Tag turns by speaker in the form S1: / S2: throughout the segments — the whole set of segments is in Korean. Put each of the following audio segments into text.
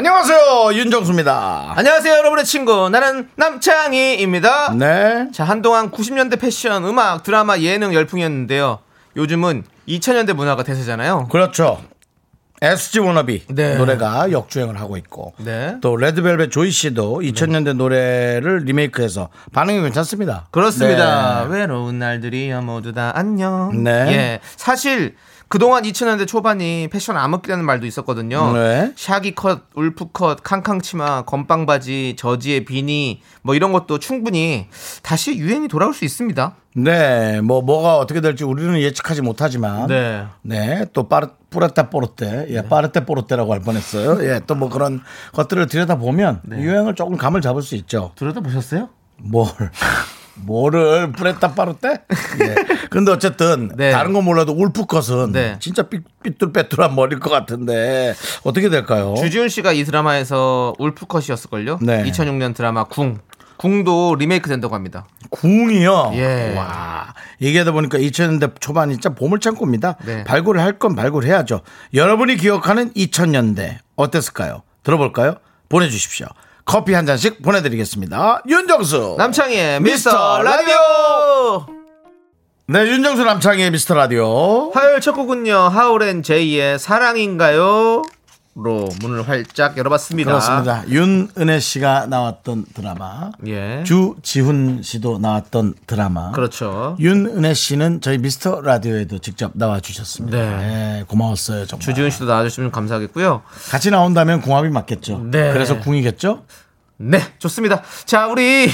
S1: 안녕하세요 윤정수입니다.
S2: 안녕하세요, 여러분의 친구. 나는 남창희입니다.
S1: 네.
S2: 자, 한동안 90년대 패션, 음악, 드라마, 예능 열풍이었는데요. 요즘은 2000년대 문화가 대세잖아요.
S1: 그렇죠. SG 워너비
S2: 네.
S1: 노래가 역주행을 하고 있고
S2: 네.
S1: 또 레드벨벳 조이 씨도 2000년대 노래를 리메이크해서 반응이 괜찮습니다.
S2: 그렇습니다.
S1: 네.
S2: 외로운 날들이야 모두 다 안녕.
S1: 네.
S2: 예. 사실 그동안 2000년대 초반이 패션 암흑기라는 말도 있었거든요.
S1: 네.
S2: 샤기 컷, 울프 컷, 캉캉 치마, 건빵 바지, 저지의 비니 뭐 이런 것도 충분히 다시 유행이 돌아올 수 있습니다.
S1: 네, 뭐 뭐가 어떻게 될지 우리는 예측하지 못하지만
S2: 네.
S1: 네, 또 빠르 뿌레떼 뽀르떼, 예, 빠르떼 뽀르떼라고 할 뻔했어요. 예, 또 뭐 그런 것들을 들여다 보면
S2: 네.
S1: 유행을 조금 감을 잡을 수 있죠.
S2: 들여다 보셨어요?
S1: 뭘? 뭐를 뿌레따 빠르떼? 예. 근데 어쨌든
S2: 네.
S1: 다른 건 몰라도 울프컷은
S2: 네.
S1: 진짜 삐, 삐뚤빼뚤한 머리일 것 같은데 어떻게 될까요?
S2: 주지훈 씨가 이 드라마에서 울프컷이었을걸요?
S1: 네.
S2: 2006년 드라마 궁. 궁도 리메이크 된다고 합니다.
S1: 궁이요.
S2: 예.
S1: 와 얘기하다 보니까 2000년대 초반이 진짜 보물창고입니다.
S2: 네.
S1: 발굴을 할 건 발굴해야죠. 여러분이 기억하는 2000년대 어땠을까요? 들어볼까요? 보내주십시오. 커피 한 잔씩 보내드리겠습니다. 윤정수.
S2: 남창희의
S1: 미스터
S2: 라디오!
S1: 네, 윤정수 남창의 미스터 라디오.
S2: 화요일 첫 곡은요, 하울앤 제이의 사랑인가요? 로 문을 활짝 열어봤습니다.
S1: 그렇습니다. 윤은혜 씨가 나왔던 드라마.
S2: 예.
S1: 주지훈 씨도 나왔던 드라마.
S2: 그렇죠.
S1: 윤은혜 씨는 저희 미스터 라디오에도 직접 나와주셨습니다.
S2: 네.
S1: 네, 고마웠어요, 정말.
S2: 주지훈 씨도 나와주시면 감사하겠고요.
S1: 같이 나온다면 궁합이 맞겠죠.
S2: 네.
S1: 그래서 궁이겠죠.
S2: 네, 좋습니다. 자, 우리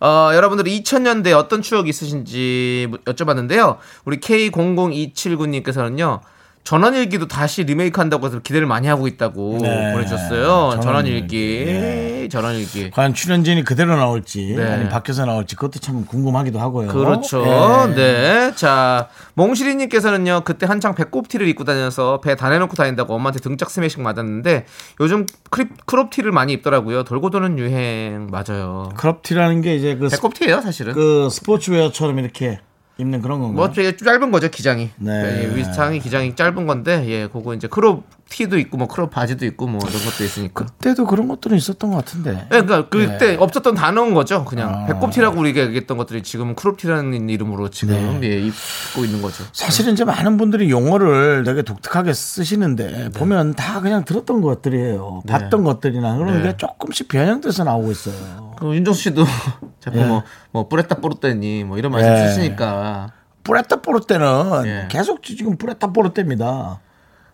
S2: 어, 여러분들이 2000년대 어떤 추억이 있으신지 여쭤봤는데요. 우리 K00279님께서는요. 전원일기도 다시 리메이크 한다고 해서 기대를 많이 하고 있다고
S1: 네.
S2: 보내주셨어요.
S1: 전원일기.
S2: 전원일기. 전원일기.
S1: 과연 출연진이 그대로 나올지
S2: 네.
S1: 아니면 밖에서 나올지 그것도 참 궁금하기도 하고요.
S2: 그렇죠.
S1: 예.
S2: 네. 자, 몽실이님께서는요, 그때 한창 배꼽티를 입고 다녀서 배 다 내놓고 다닌다고 엄마한테 등짝 스매싱 맞았는데, 요즘 크립, 크롭티를 많이 입더라고요. 돌고 도는 유행, 맞아요.
S1: 크롭티라는 게 이제 그, 스-
S2: 배꼽티예요 사실은.
S1: 그 스포츠웨어처럼 이렇게 입는 그런 건가요?
S2: 뭐 되게 짧은 거죠 기장이.
S1: 네.
S2: 예, 위상이 기장이 짧은 건데 예, 그거 이제 크롭 티도 있고 뭐 크롭 바지도 있고 뭐 이런 것도 있으니까.
S1: 그때도 그런 것들은 있었던 것 같은데.
S2: 예, 그러니까 그때
S1: 네.
S2: 없었던 단어인 거죠. 그냥
S1: 아.
S2: 배꼽티라고 우리가 얘기했던 것들이 지금은 크롭티라는 이름으로 지금
S1: 네.
S2: 예, 입고 있는 거죠.
S1: 사실은 이제 많은 분들이 용어를 되게 독특하게 쓰시는데 보면 다 그냥 들었던 것들이에요. 봤던 것들이나 그런
S2: 네.
S1: 게 조금씩 변형돼서 나오고 있어요.
S2: 그 윤정수 씨도 자꾸
S1: 예.
S2: 뭐, 뭐 뿌레따 뿌르떼니 뭐 이런 말씀
S1: 예.
S2: 쓰시니까
S1: 뿌레따 뽀르떼는
S2: 예.
S1: 계속 지금 뿌레따 뽀르떼입니다.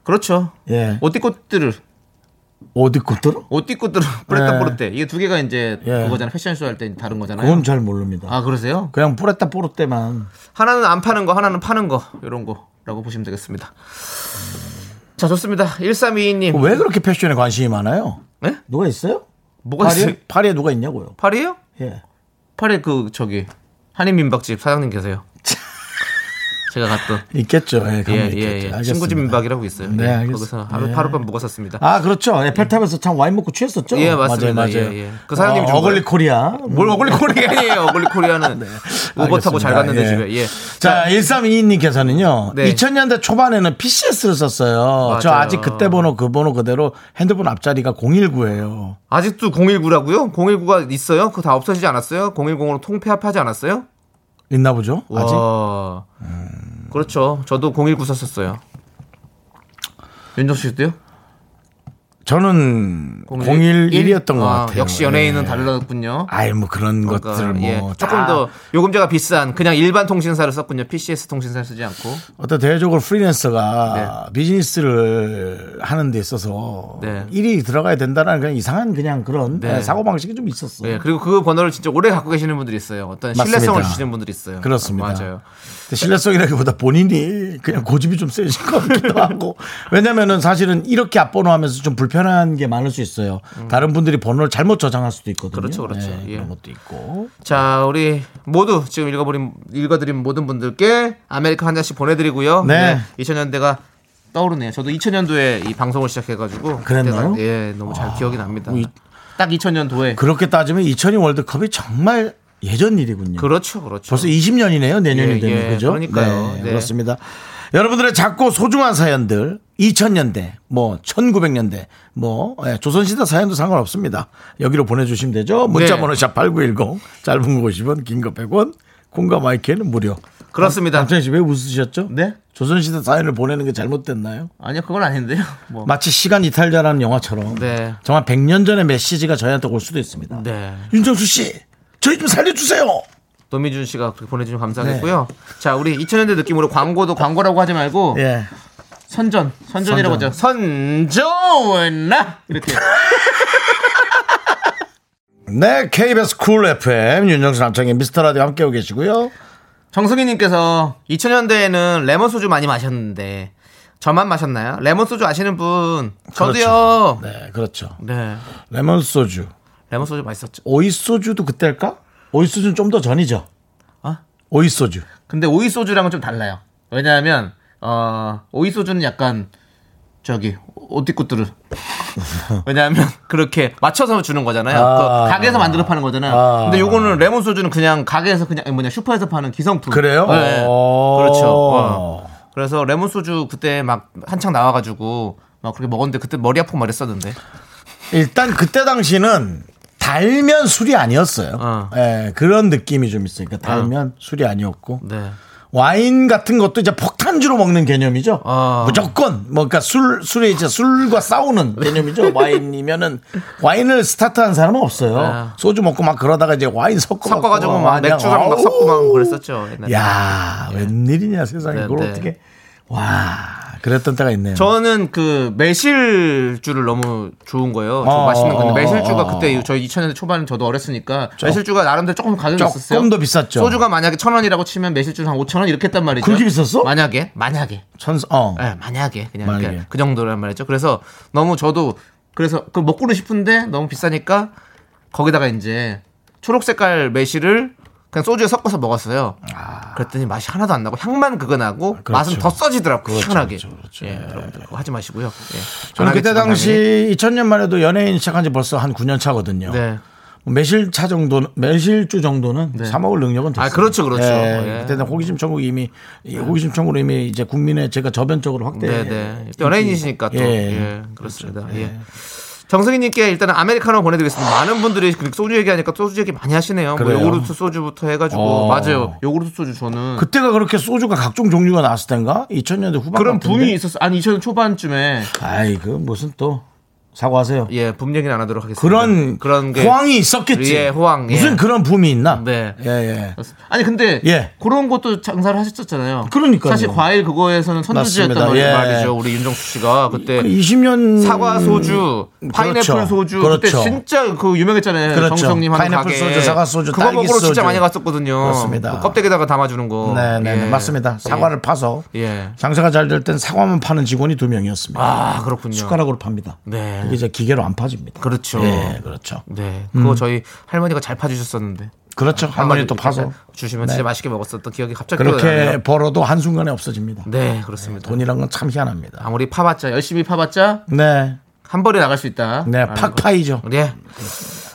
S2: 그렇죠.
S1: 예. 것들?
S2: 옷띠꽃들을 뿌레따
S1: 예.
S2: 뿌르떼 이게 두 개가 이제
S1: 예.
S2: 그거잖아요. 패션쇼 할 때 다른 거잖아요.
S1: 그건 잘 모릅니다.
S2: 아 그러세요?
S1: 그냥 뿌레따 뽀르떼만.
S2: 하나는 안 파는 거, 하나는 파는 거, 이런 거라고 보시면 되겠습니다. 자, 좋습니다. 1322님.
S1: 왜 그렇게 패션에 관심이 많아요?
S2: 네?
S1: 누가 있어요?
S2: 뭐가 있어요?
S1: 파리에, 파리에 누가 있냐고요?
S2: 파리요?
S1: 예.
S2: 파리 그, 저기, 한인 민박집 사장님 계세요. 제가 갔던.
S1: 있겠죠. 예,
S2: 예, 예. 예.
S1: 알겠습니다.
S2: 친구 집 민박이라고 있어요.
S1: 네,
S2: 예. 거기서 하루,
S1: 예.
S2: 하룻밤 묵었었습니다.
S1: 아, 그렇죠. 에펠탑에서 참 와인 먹고 취했었죠.
S2: 예, 맞습니다.
S1: 맞아요, 맞아요.
S2: 예, 예. 그 사장님이
S1: 어,
S2: 준
S1: ugly. Korea.
S2: 뭘 ugly Korea 아니에요. ugly Korea는 Uber 타고 잘. 갔는데
S1: 예.
S2: 집에. 예.
S1: 자, 1322님께서는요.
S2: 네.
S1: 2000년대 초반에는 PCS를 썼어요. 저
S2: 맞아요.
S1: 아직 그때 번호 그 번호 그대로 핸드폰 앞자리가 019예요.
S2: 아직도 019라고요? 019가 있어요? 그거 다 없어지지 않았어요? 010으로 통폐합하지 않았어요?
S1: 있나 보죠? 아직?
S2: 와. 그렇죠. 저도 019 썼었어요. 윤정수 씨도요?
S1: 저는 011이었던 것
S2: 아,
S1: 같아요.
S2: 역시 연예인은
S1: 예.
S2: 달랐군요.
S1: 아이 뭐 그런
S2: 그러니까,
S1: 것들 뭐
S2: 예, 조금 다더 요금제가 비싼 그냥 일반 통신사를 썼군요. PCS 통신사를 쓰지 않고.
S1: 어떤 대외적으로 프리랜서가 비즈니스를 하는 데 있어서
S2: 네.
S1: 일이 들어가야 된다는 그냥 이상한 그냥 그런
S2: 네.
S1: 사고 방식이 좀 있었어요.
S2: 예, 그리고 그 번호를 진짜 오래 갖고 계시는 분들이 있어요. 어떤
S1: 맞습니다.
S2: 신뢰성을 주시는 분들이 있어요.
S1: 그렇습니다.
S2: 맞아요.
S1: 신뢰성이라기보다 본인이 그냥 고집이 좀 세신 것 같기도 하고 왜냐면은 사실은 이렇게 앞번호 하면서 좀 불편한 게 많을 수 있어요. 다른 분들이 번호를 잘못 저장할 수도 있거든요.
S2: 음. 그렇죠, 그렇죠.
S1: 네,
S2: 예.
S1: 그런 것도 있고.
S2: 자, 우리 모두 지금 읽어버린 읽어드린 모든 분들께 아메리카노 한 잔씩 보내드리고요.
S1: 네.
S2: 2000년대가 떠오르네요. 저도 2000년도에 이 방송을 시작해가지고
S1: 그랬나요?
S2: 예, 너무 잘 기억이 납니다.
S1: 뭐 이-
S2: 딱 2000년도에
S1: 그렇게 따지면 2002 월드컵이 정말 예전 일이군요.
S2: 그렇죠, 그렇죠.
S1: 벌써 20년이네요. 내년이
S2: 예,
S1: 되면
S2: 예,
S1: 그죠?
S2: 그러니까요.
S1: 네,
S2: 네.
S1: 그렇습니다. 여러분들의 작고 소중한 사연들 2000년대, 뭐 1900년대, 뭐 예, 조선시대 사연도 상관없습니다. 여기로 보내주시면 되죠. 문자번호
S2: 네.
S1: 샵8910 짧은 거 50원, 긴 거 100원, 콩과 마이크는 무료.
S2: 그렇습니다.
S1: 남창희 씨 왜 웃으셨죠?
S2: 네?
S1: 조선시대 사연을 보내는 게 잘못됐나요?
S2: 아니요, 그건 아닌데요. 뭐.
S1: 마치 시간 이탈자라는 영화처럼
S2: 네.
S1: 정말 100년 전의 메시지가 저희한테 올 수도 있습니다.
S2: 네.
S1: 윤정수 씨, 저희 좀 살려주세요.
S2: 노미준 씨가 그렇게 보내주시면 감사하겠고요. 자, 우리 2000년대 느낌으로 광고도 광고라고 하지 말고
S1: 예.
S2: 선전, 선전이라고
S1: 선전.
S2: 하죠. 선전나 이렇게.
S1: 네, KBS Cool FM 윤정수 남창희의 미스터 라디오 함께하고 계시고요.
S2: 정승희님께서 2000년대에는 레몬 소주 많이 마셨는데 저만 마셨나요? 레몬 소주 아시는 분 저도요.
S1: 네, 그렇죠.
S2: 네.
S1: 레몬 소주,
S2: 레몬 소주 맛있었죠.
S1: 오이 소주도 그때일까? 오이 소주는 좀 더 전이죠.
S2: 아?
S1: 오이 소주.
S2: 근데 오이 소주랑은 좀 달라요. 왜냐하면 어 오이 소주는 약간 저기 haute couture. 왜냐하면 그렇게 맞춰서 주는 거잖아요.
S1: 아.
S2: 그 가게에서 만들어 파는 거잖아요.
S1: 아.
S2: 근데 요거는 레몬 소주는 그냥 가게에서 그냥 뭐냐 슈퍼에서 파는 기성품.
S1: 그래요?
S2: 네.
S1: 오.
S2: 그렇죠. 어. 그래서 레몬 소주 그때 막 한창 나와가지고 막 그렇게 먹었는데 그때 머리 아프고 말했었는데.
S1: 일단 그때 당시는 달면 술이 아니었어요.
S2: 어.
S1: 예, 그런 느낌이 좀 있으니까 달면 술이 아니었고
S2: 네.
S1: 와인 같은 것도 이제 폭탄주로 먹는 개념이죠.
S2: 아.
S1: 무조건 뭐 그러니까 술 술에 이제 술과 싸우는 개념이죠. 와인이면은 와인을 스타트한 사람은 없어요.
S2: 아.
S1: 소주 먹고 막 그러다가 이제 와인 섞어
S2: 섞어 가지고 막 맥주랑 막 섞고 막 그랬었죠. 옛날에.
S1: 야 웬일이냐 세상에
S2: 네,
S1: 그걸
S2: 네.
S1: 어떻게 와 그랬던 때가 있네요.
S2: 저는 그 매실주를 너무 좋은 거예요. 저
S1: 어,
S2: 맛있는 건데
S1: 어,
S2: 매실주가
S1: 어,
S2: 그때 저희 2000년대 초반 저도 어렸으니까 매실주가 나름대로 조금 가격이
S1: 조금. 더 비쌌죠.
S2: 소주가 만약에 천 원이라고 치면 매실주는 한 5천 원 이렇게 했단 말이죠.
S1: 그렇게 비쌌어?
S2: 만약에 만약에
S1: 천사 어
S2: 예, 만약에 그냥
S1: 만약에.
S2: 이렇게 그 정도란 말이죠. 그래서 너무 저도 그래서 그 먹고는 싶은데 너무 비싸니까 거기다가 이제 초록 색깔 매실을 그냥 소주에 섞어서 먹었어요. 그랬더니 맛이 하나도 안 나고 향만 그거 나고 맛은 더 써지더라고 요 시원하게.
S1: 그렇죠, 그렇죠.
S2: 예, 여러분들 그거 하지 마시고요. 예.
S1: 저는 그때 당시 2000년만 해도 연예인 시작한 지 벌써 한 9년 차거든요.
S2: 네.
S1: 매실 차 정도는 매실주 정도는 사 먹을 능력은 됐어요.
S2: 아, 그렇죠, 그렇죠.
S1: 예,
S2: 예.
S1: 그때는 호기심 천국이 이미 이 호기심 천국으로 이미 이제 국민의 제가 저변적으로 확대.
S2: 네, 네. 연예인이시니까 또.
S1: 예.
S2: 예. 그렇습니다. 예. 정승희님께 일단은 아메리카노 보내드리겠습니다. 많은 분들이 그 소주 얘기하니까 소주 얘기 많이 하시네요. 뭐
S1: 그래요?
S2: 요구르트 소주부터 해가지고
S1: 어.
S2: 맞아요. 요구르트 소주 저는
S1: 그때가 그렇게 소주가 각종 종류가 나왔을 텐가? 2000년대 후반
S2: 그런
S1: 같은데?
S2: 붐이 있었어. 아니 2000년 초반쯤에
S1: 아이 그 무슨 또 사과하세요.
S2: 예, 붐 얘기는 안 하도록 하겠습니다.
S1: 그런
S2: 그런 게
S1: 호황이 있었겠지.
S2: 예, 호황, 예.
S1: 무슨 그런 붐이 있나?
S2: 네.
S1: 예, 예.
S2: 아니 근데
S1: 예.
S2: 그런 것도 장사를 하셨었잖아요.
S1: 그러니까요.
S2: 사실 과일 그거에서는 선두주였단.
S1: 예.
S2: 말이죠. 우리 윤정수 씨가 그때
S1: 그 20년
S2: 사과 소주, 파인애플
S1: 그렇죠.
S2: 소주
S1: 그렇죠.
S2: 그때 진짜 그 유명했잖아요.
S1: 그렇죠.
S2: 정성님 하는
S1: 파인애플
S2: 가게.
S1: 소주, 사과 소주,
S2: 그거 먹으러 진짜
S1: 소주.
S2: 많이 갔었거든요.
S1: 그렇습니다.
S2: 그 껍데기에다가 담아주는 거.
S1: 네, 네, 네,
S2: 예.
S1: 맞습니다. 사과를 파서
S2: 예.
S1: 장사가 잘 될 땐 사과만 파는 직원이 두 명이었습니다.
S2: 아 그렇군요.
S1: 숟가락으로 팝니다.
S2: 네.
S1: 그게 이제 기계로 안 파집니다.
S2: 그렇죠.
S1: 예, 그렇죠.
S2: 네, 그거 저희 할머니가 잘 파주셨었는데.
S1: 그렇죠. 할머니 또 파서
S2: 주시면
S1: 네.
S2: 진짜 맛있게 먹었었던 기억이 갑자기
S1: 그렇게. 벌어도 한 순간에 없어집니다.
S2: 네, 그렇습니다.
S1: 돈이란 건 참 희한합니다.
S2: 아무리 파봤자 열심히 파봤자
S1: 네.
S2: 한 번에 나갈 수 있다.
S1: 네. 팍파이죠.
S2: 네.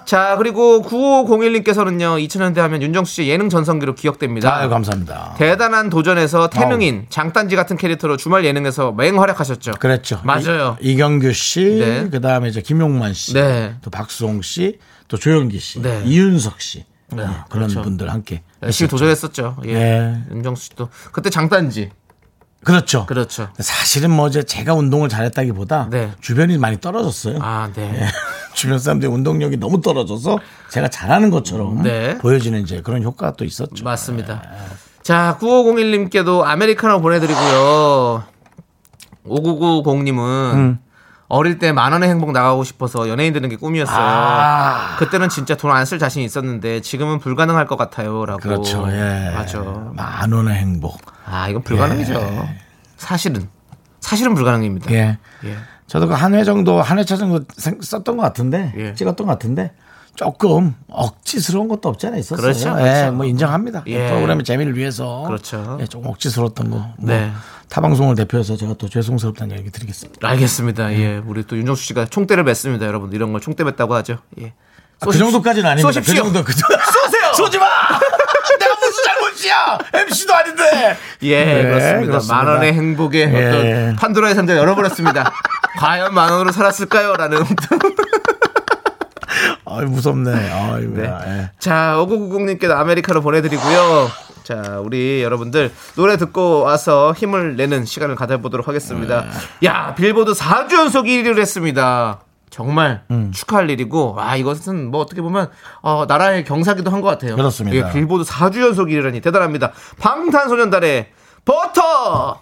S2: 자, 그리고 9501님께서는요, 2000년대 하면 윤정수 씨 예능 전성기로 기억됩니다.
S1: 아유, 감사합니다.
S2: 대단한 도전에서 태능인, 장단지 같은 캐릭터로 주말 예능에서 맹활약하셨죠.
S1: 그랬죠.
S2: 맞아요.
S1: 이, 경규 씨,
S2: 네.
S1: 그 다음에 이제 김용만 씨,
S2: 네.
S1: 또 박수홍 씨, 또 조영기 씨,
S2: 네.
S1: 이윤석 씨.
S2: 네,
S1: 어, 그런
S2: 그렇죠.
S1: 분들 함께.
S2: 열심히 도전했었죠. 예.
S1: 네.
S2: 윤정수 씨도. 그때 장단지.
S1: 그렇죠.
S2: 그렇죠.
S1: 사실은 뭐 이제 제가 운동을 잘했다기보다
S2: 네.
S1: 주변이 많이 떨어졌어요.
S2: 아, 네.
S1: 주변 사람들이 운동력이 너무 떨어져서 제가 잘하는 것처럼
S2: 네.
S1: 보여지는 이제 그런 효과가 또 있었죠.
S2: 맞습니다. 자, 9501님께도 아메리카노 보내드리고요. 5990님은
S1: 음.
S2: 어릴 때 만 원의 행복 나가고 싶어서 연예인 되는 게 꿈이었어요.
S1: 아.
S2: 그때는 진짜 돈 안 쓸 자신 있었는데 지금은 불가능할 것 같아요라고.
S1: 그렇죠. 예.
S2: 맞아.
S1: 만 원의 행복.
S2: 아, 이건 불가능이죠. 사실은 사실은 불가능입니다.
S1: 예.
S2: 예.
S1: 저도 그 한 회 정도, 한 회차 정도 생- 썼던 것 같은데,
S2: 예.
S1: 찍었던 것 같은데, 조금 억지스러운 것도 없지 않아 있었어요.
S2: 그렇죠,
S1: 예,
S2: 그렇죠.
S1: 뭐 인정합니다.
S2: 예.
S1: 프로그램의 재미를 위해서.
S2: 그렇죠.
S1: 예, 조금 억지스러웠던 거. 뭐
S2: 네.
S1: 타방송을 대표해서 제가 또 죄송스럽다는 얘기 드리겠습니다.
S2: 알겠습니다. 예, 우리 또 윤정수 씨가 총대를 맸습니다, 여러분. 이런 걸 총대 맸다고 하죠. 예.
S1: 아, 그 정도까지는 아닙니다.
S2: 쏘십시오.
S1: 그 정도, 그 정도. 쏘세요! 쏘지 마! 내가 무슨 잘못이야! MC도 아닌데!
S2: 예,
S1: 네,
S2: 그렇습니다.
S1: 그렇습니다.
S2: 만 원의 행복의
S1: 예.
S2: 어떤 판도라의 상자를 열어버렸습니다. 과연 만 원으로 살았을까요? 라는.
S1: 아이, 무섭네. 아이,
S2: 네.
S1: 예.
S2: 자, 5990님께도 아메리카노 보내드리고요. 자, 우리 여러분들 노래 듣고 와서 힘을 내는 시간을 가져보도록 하겠습니다.
S1: 네.
S2: 야, 빌보드 4주 연속 1위를 했습니다. 정말
S1: 음.
S2: 축하할 일이고, 아, 이것은 뭐 어떻게 보면, 어, 나라의 경사기도 한 것 같아요.
S1: 그렇습니다.
S2: 예, 빌보드 4주 연속 1위라니 대단합니다. 방탄소년단의 버터!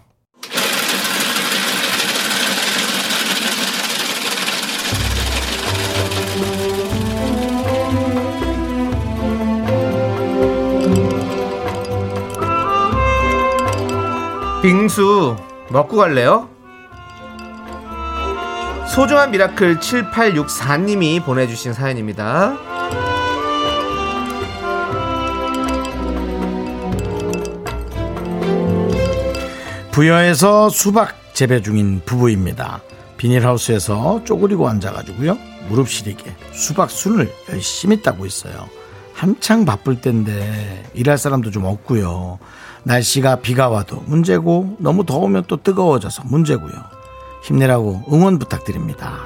S2: 빙수 먹고 갈래요? 소중한 미라클 7864님이 보내주신 사연입니다.
S1: 부여에서 수박 재배 중인 부부입니다. 비닐하우스에서 쪼그리고 앉아가지고요. 무릎 시리게 수박 순을 열심히 따고 있어요. 한창 바쁠 때인데 일할 사람도 좀 없고요. 날씨가 비가 와도 문제고 너무 더우면 또 뜨거워져서 문제고요. 힘내라고 응원 부탁드립니다.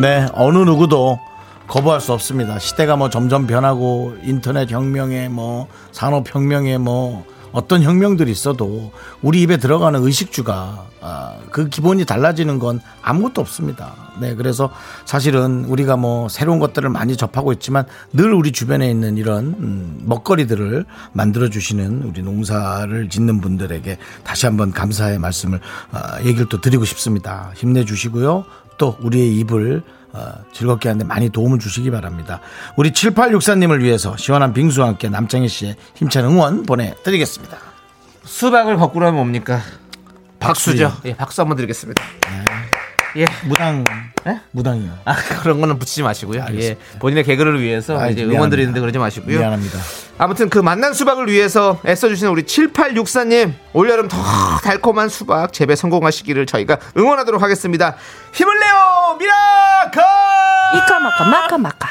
S1: 네, 어느 누구도 거부할 수 없습니다. 시대가 뭐 점점 변하고 인터넷 혁명에 뭐 산업 혁명에 뭐 어떤 혁명들이 있어도 우리 입에 들어가는 의식주가 아, 그 기본이 달라지는 건 아무것도 없습니다. 네, 그래서 사실은 우리가 뭐 새로운 것들을 많이 접하고 있지만 늘 우리 주변에 있는 이런 음, 먹거리들을 만들어 주시는 우리 농사를 짓는 분들에게 다시 한번 감사의 말씀을 아, 얘기를 또 드리고 싶습니다. 힘내 주시고요. 또 우리의 입을 어, 즐겁게 하는데 많이 도움을 주시기 바랍니다. 우리 7864님을 위해서 시원한 빙수와 함께 남창희 씨의 힘찬 응원 보내드리겠습니다.
S2: 수박을 거꾸로 하면 뭡니까? 박수죠.
S1: 박수요.
S2: 예, 박수 한번 드리겠습니다. 예.
S1: 무당,
S2: 예?
S1: 무당이요.
S2: 아, 그런 거는 붙이지 마시고요. 예.
S1: 알겠습니다.
S2: 본인의 개그를 위해서
S1: 아이,
S2: 이제. 응원 드리는데 그러지 마시고요.
S1: 미안합니다.
S2: 아무튼 그 만난 수박을 위해서 애써주시는 우리 7864님 올여름 더 달콤한 수박 재배 성공하시기를 저희가 응원하도록 하겠습니다. 힘을 내요 miracle
S3: 이까마까 마카마카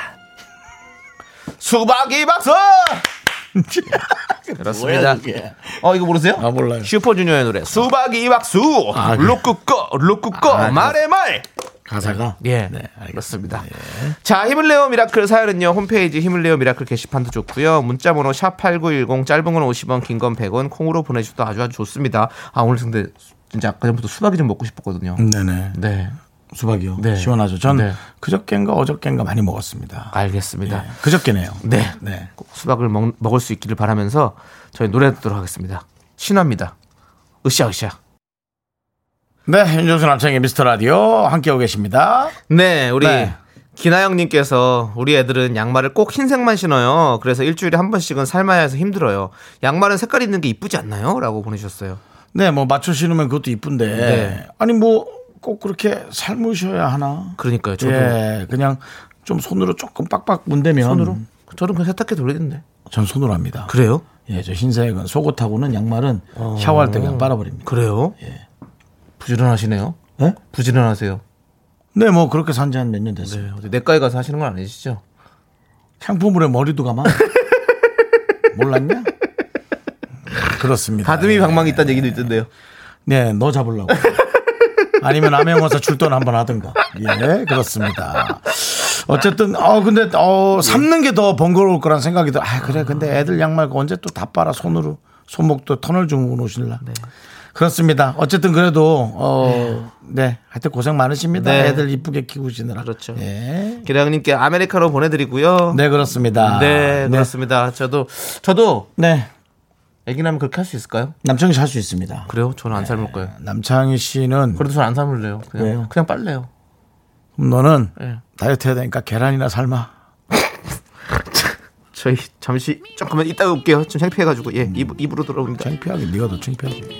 S2: 수박이 박수 그렇습니다.
S1: 뭐야.
S2: 어 이거 모르세요?
S1: 아, 몰라요.
S2: 슈퍼주니어의 노래 수박이 박수
S1: 아, 그래.
S2: 로꾸꺼 로꾸꺼
S1: 아,
S2: 말해 말
S1: 가사가?
S2: 예,
S1: 네, 알겠습니다.
S2: 그렇습니다. 자, 힘을 내요 miracle 사연은요. 홈페이지 힘을 내요 miracle 게시판도 좋고요. 문자 번호 샵 8910 짧은 건 50원, 긴 건 100원 콩으로 보내 주셔도 아주 아주 좋습니다. 아, 오늘 근데 진짜 아까 전부터 수박이 좀 먹고 싶었거든요.
S1: 네네.
S2: 네.
S1: 수박이요.
S2: 네.
S1: 시원하죠. 전
S2: 네.
S1: 그저께인가 어저께인가 많이 먹었습니다.
S2: 알겠습니다.
S1: 예, 그저께네요.
S2: 네.
S1: 네.
S2: 꼭 수박을 먹, 먹을 수 있기를 바라면서 저희 노래 듣도록 하겠습니다. 신화입니다. 으쌰으쌰.
S1: 네, 윤정수 남창의 미스터 라디오 함께하고 계십니다.
S2: 네, 우리
S1: 네.
S2: 기나영님께서 우리 애들은 양말을 꼭 흰색만 신어요. 그래서 일주일에 한 번씩은 삶아야 해서 힘들어요. 양말은 색깔 있는 게 이쁘지 않나요? 라고 보내주셨어요.
S1: 네, 뭐 맞춰 신으면 그것도 이쁜데
S2: 네.
S1: 아니 뭐 꼭 그렇게 삶으셔야 하나?
S2: 그러니까요. 저도
S1: 예, 그냥 좀 손으로 조금 빡빡 문대면
S2: 손으로? 저는 그냥 세탁기 돌리던데.
S1: 전 손으로 합니다.
S2: 그래요?
S1: 예, 저 흰색은 속옷하고는 양말은 샤워할 때 그냥 빨아버립니다.
S2: 그래요? 부지런하시네요.
S1: 네?
S2: 부지런하세요.
S1: 네, 뭐 그렇게 산 지 한 몇 년 됐어요.
S2: 네. 내과에 가서 하시는 건 아니시죠?
S1: 향품물에 머리도 감아? 몰랐냐? 그렇습니다.
S2: 가슴이 방망이 있다는 얘기도 있던데요.
S1: 네, 너 잡으려고. 아니면 암행어사 출동 한번 하든가. 예, 그렇습니다. 어쨌든, 어, 근데, 어, 삶는 게 더 번거로울 거란 생각이 들어. 아, 그래. 근데 애들 양말 언제 또 다 빨아, 손으로. 손목도 터널 주고 놓으실라. 그렇습니다. 어쨌든 그래도, 어, 네. 하여튼 고생 많으십니다.
S2: 네.
S1: 애들 이쁘게 키우시느라.
S2: 그렇죠.
S1: 예.
S2: 기량님께 아메리카노 보내드리고요.
S1: 네, 그렇습니다.
S2: 네, 그렇습니다. 저도 저도
S1: 네.
S2: 애기 나면 그렇게 할 수 있을까요?
S1: 남창희 씨 할 수 있습니다.
S2: 그래요? 저는 안 삶을 거예요.
S1: 남창희 씨는
S2: 그래도 저는 안 삶을래요. 그냥
S1: 왜요?
S2: 그냥 빨래요.
S1: 그럼 너는
S2: 예.
S1: 다이어트 해야 되니까 계란이나 삶아.
S2: 저희 잠시 잠깐만 이따 올게요. 좀 창피해가지고 예 입, 입으로 돌아옵니다.
S1: 창피하게 네가 더 창피하게.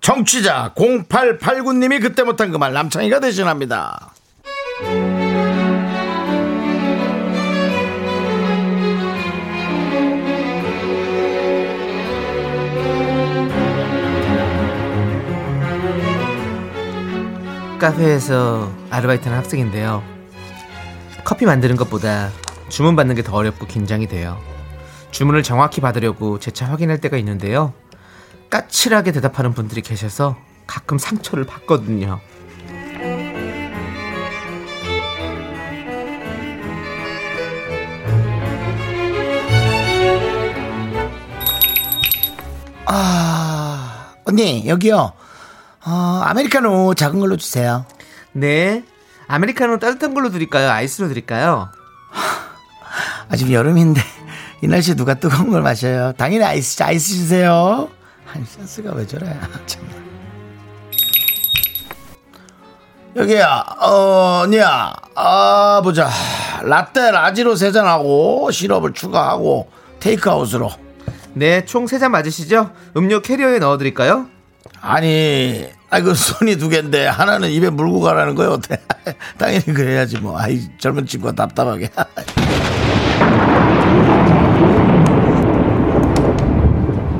S1: 정취자 0889님이 그때 못한 그 말 남창희가 대신합니다.
S2: 카페에서 아르바이트하는 학생인데요. 커피 만드는 것보다 주문 받는 게 더 어렵고 긴장이 돼요. 주문을 정확히 받으려고 재차 확인할 때가 있는데요. 까칠하게 대답하는 분들이 계셔서 가끔 상처를 받거든요.
S1: 아, 언니, 여기요. 어, 아메리카노 작은 걸로 주세요.
S2: 네. 아메리카노 따뜻한 걸로 드릴까요? 아이스로 드릴까요?
S1: 아직 여름인데, 이 날씨에 누가 뜨거운 걸 마셔요. 당연히 아이스, 아이스 주세요. 아니, 센스가 왜 저래. 아, 참. 여기야, 어, 언니야. 아, 보자. 라떼 large로 세 잔하고, 시럽을 추가하고, 테이크아웃으로.
S2: 네, 총 세 잔 맞으시죠? 음료 캐리어에 넣어 드릴까요?
S1: 아니, 아이고, 손이 두 개인데, 하나는 입에 물고 가라는 거예요, 어때? 당연히 그래야지, 뭐. 아이, 젊은 친구가 답답하게.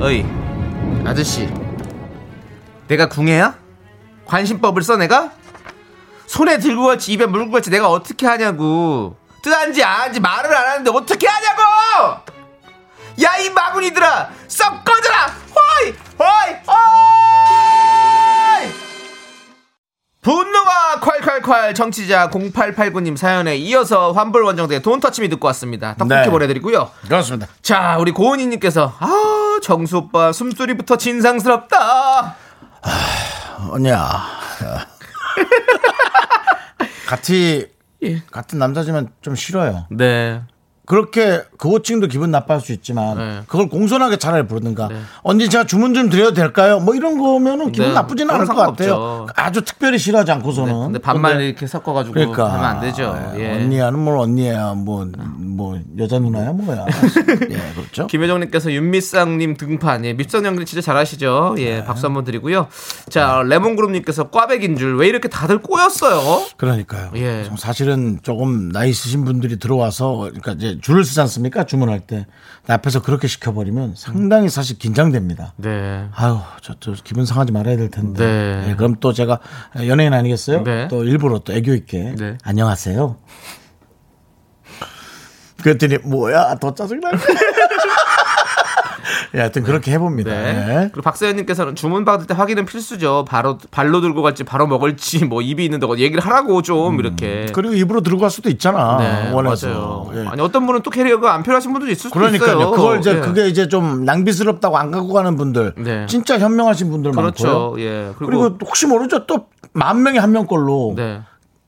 S2: 어이, 아저씨. 내가 궁예야? 관심법을 써, 내가? 손에 들고 갈지 입에 물고 갈지 내가 어떻게 하냐고. 뜨한지 안한지 말을 안 하는데 어떻게 하냐고! 야, 이 마구니들아! 썩 꺼져라! 호이! 호이! 호이! 분노가 콸콸콸 정치자 0889님 사연에 이어서 환불 원정대 돈터치미 듣고 왔습니다. 떡볶이
S1: 네.
S2: 보내드리고요.
S1: 그렇습니다.
S2: 자, 우리 고은이님께서 아 정수 오빠 숨소리부터 진상스럽다.
S1: 언니야. 같이, 같은 남자지만 좀 싫어요.
S2: 네,
S1: 그렇게 그 호칭도 기분 나빠할 수 있지만
S2: 네.
S1: 그걸 공손하게 차라리 부르든가 언니 제가 주문 좀 드려도 될까요? 뭐 이런 거면은 기분
S2: 네,
S1: 나쁘지는 않을 것 같아요. 아주 특별히 싫어하지 않고서는.
S2: 네, 근데 반말
S1: 근데
S2: 이렇게 섞어가지고
S1: 그러니까
S2: 하면 안 되죠. 예.
S1: 언니야는 뭘 언니야 뭐뭐 여자 누나야 뭐야. 예 그렇죠.
S2: 김효정님께서 윤미쌍님 등판, 예, 밉성 연기 진짜 잘하시죠. 예, 박수 한번 드리고요. 자, 레몬그룹님께서 꽈배기인 줄 왜 이렇게 다들 꼬였어요?
S1: 그러니까요.
S2: 예.
S1: 사실은 조금 나이 있으신 분들이 들어와서 그러니까 이제 줄을 쓰지 않습니까? 주문할 때나 앞에서 그렇게 시켜버리면 상당히 사실 긴장됩니다.
S2: 네.
S1: 아유, 저, 저 기분 상하지 말아야 될 텐데.
S2: 네.
S1: 예, 그럼 또 제가 연예인 아니겠어요?
S2: 네.
S1: 또 일부러 또 애교 있게
S2: 네.
S1: 안녕하세요. 그랬더니 뭐야 더 짜증나네. 예, 하여튼 그렇게 해봅니다.
S2: 네.
S1: 네.
S2: 그리고 박서연님께서는 주문 받을 때 확인은 필수죠. 바로 발로 들고 갈지 바로 먹을지 뭐 입이 있는데 얘기를 하라고 좀 이렇게.
S1: 그리고 입으로 들고 갈 수도 있잖아.
S2: 네,
S1: 원해서.
S2: 맞아요.
S1: 예.
S2: 아니 어떤 분은 또 캐리어가 안 필요하신 분들도 있을 수도
S1: 그러니까요.
S2: 있어요.
S1: 그걸 이제
S2: 예.
S1: 그게 이제 좀 낭비스럽다고 안 갖고 가는 분들,
S2: 네.
S1: 진짜 현명하신 분들
S2: 그렇죠.
S1: 많고요.
S2: 예.
S1: 그리고,
S2: 그리고,
S1: 혹시 모르죠 또 만 명에 한 명 걸로
S2: 네.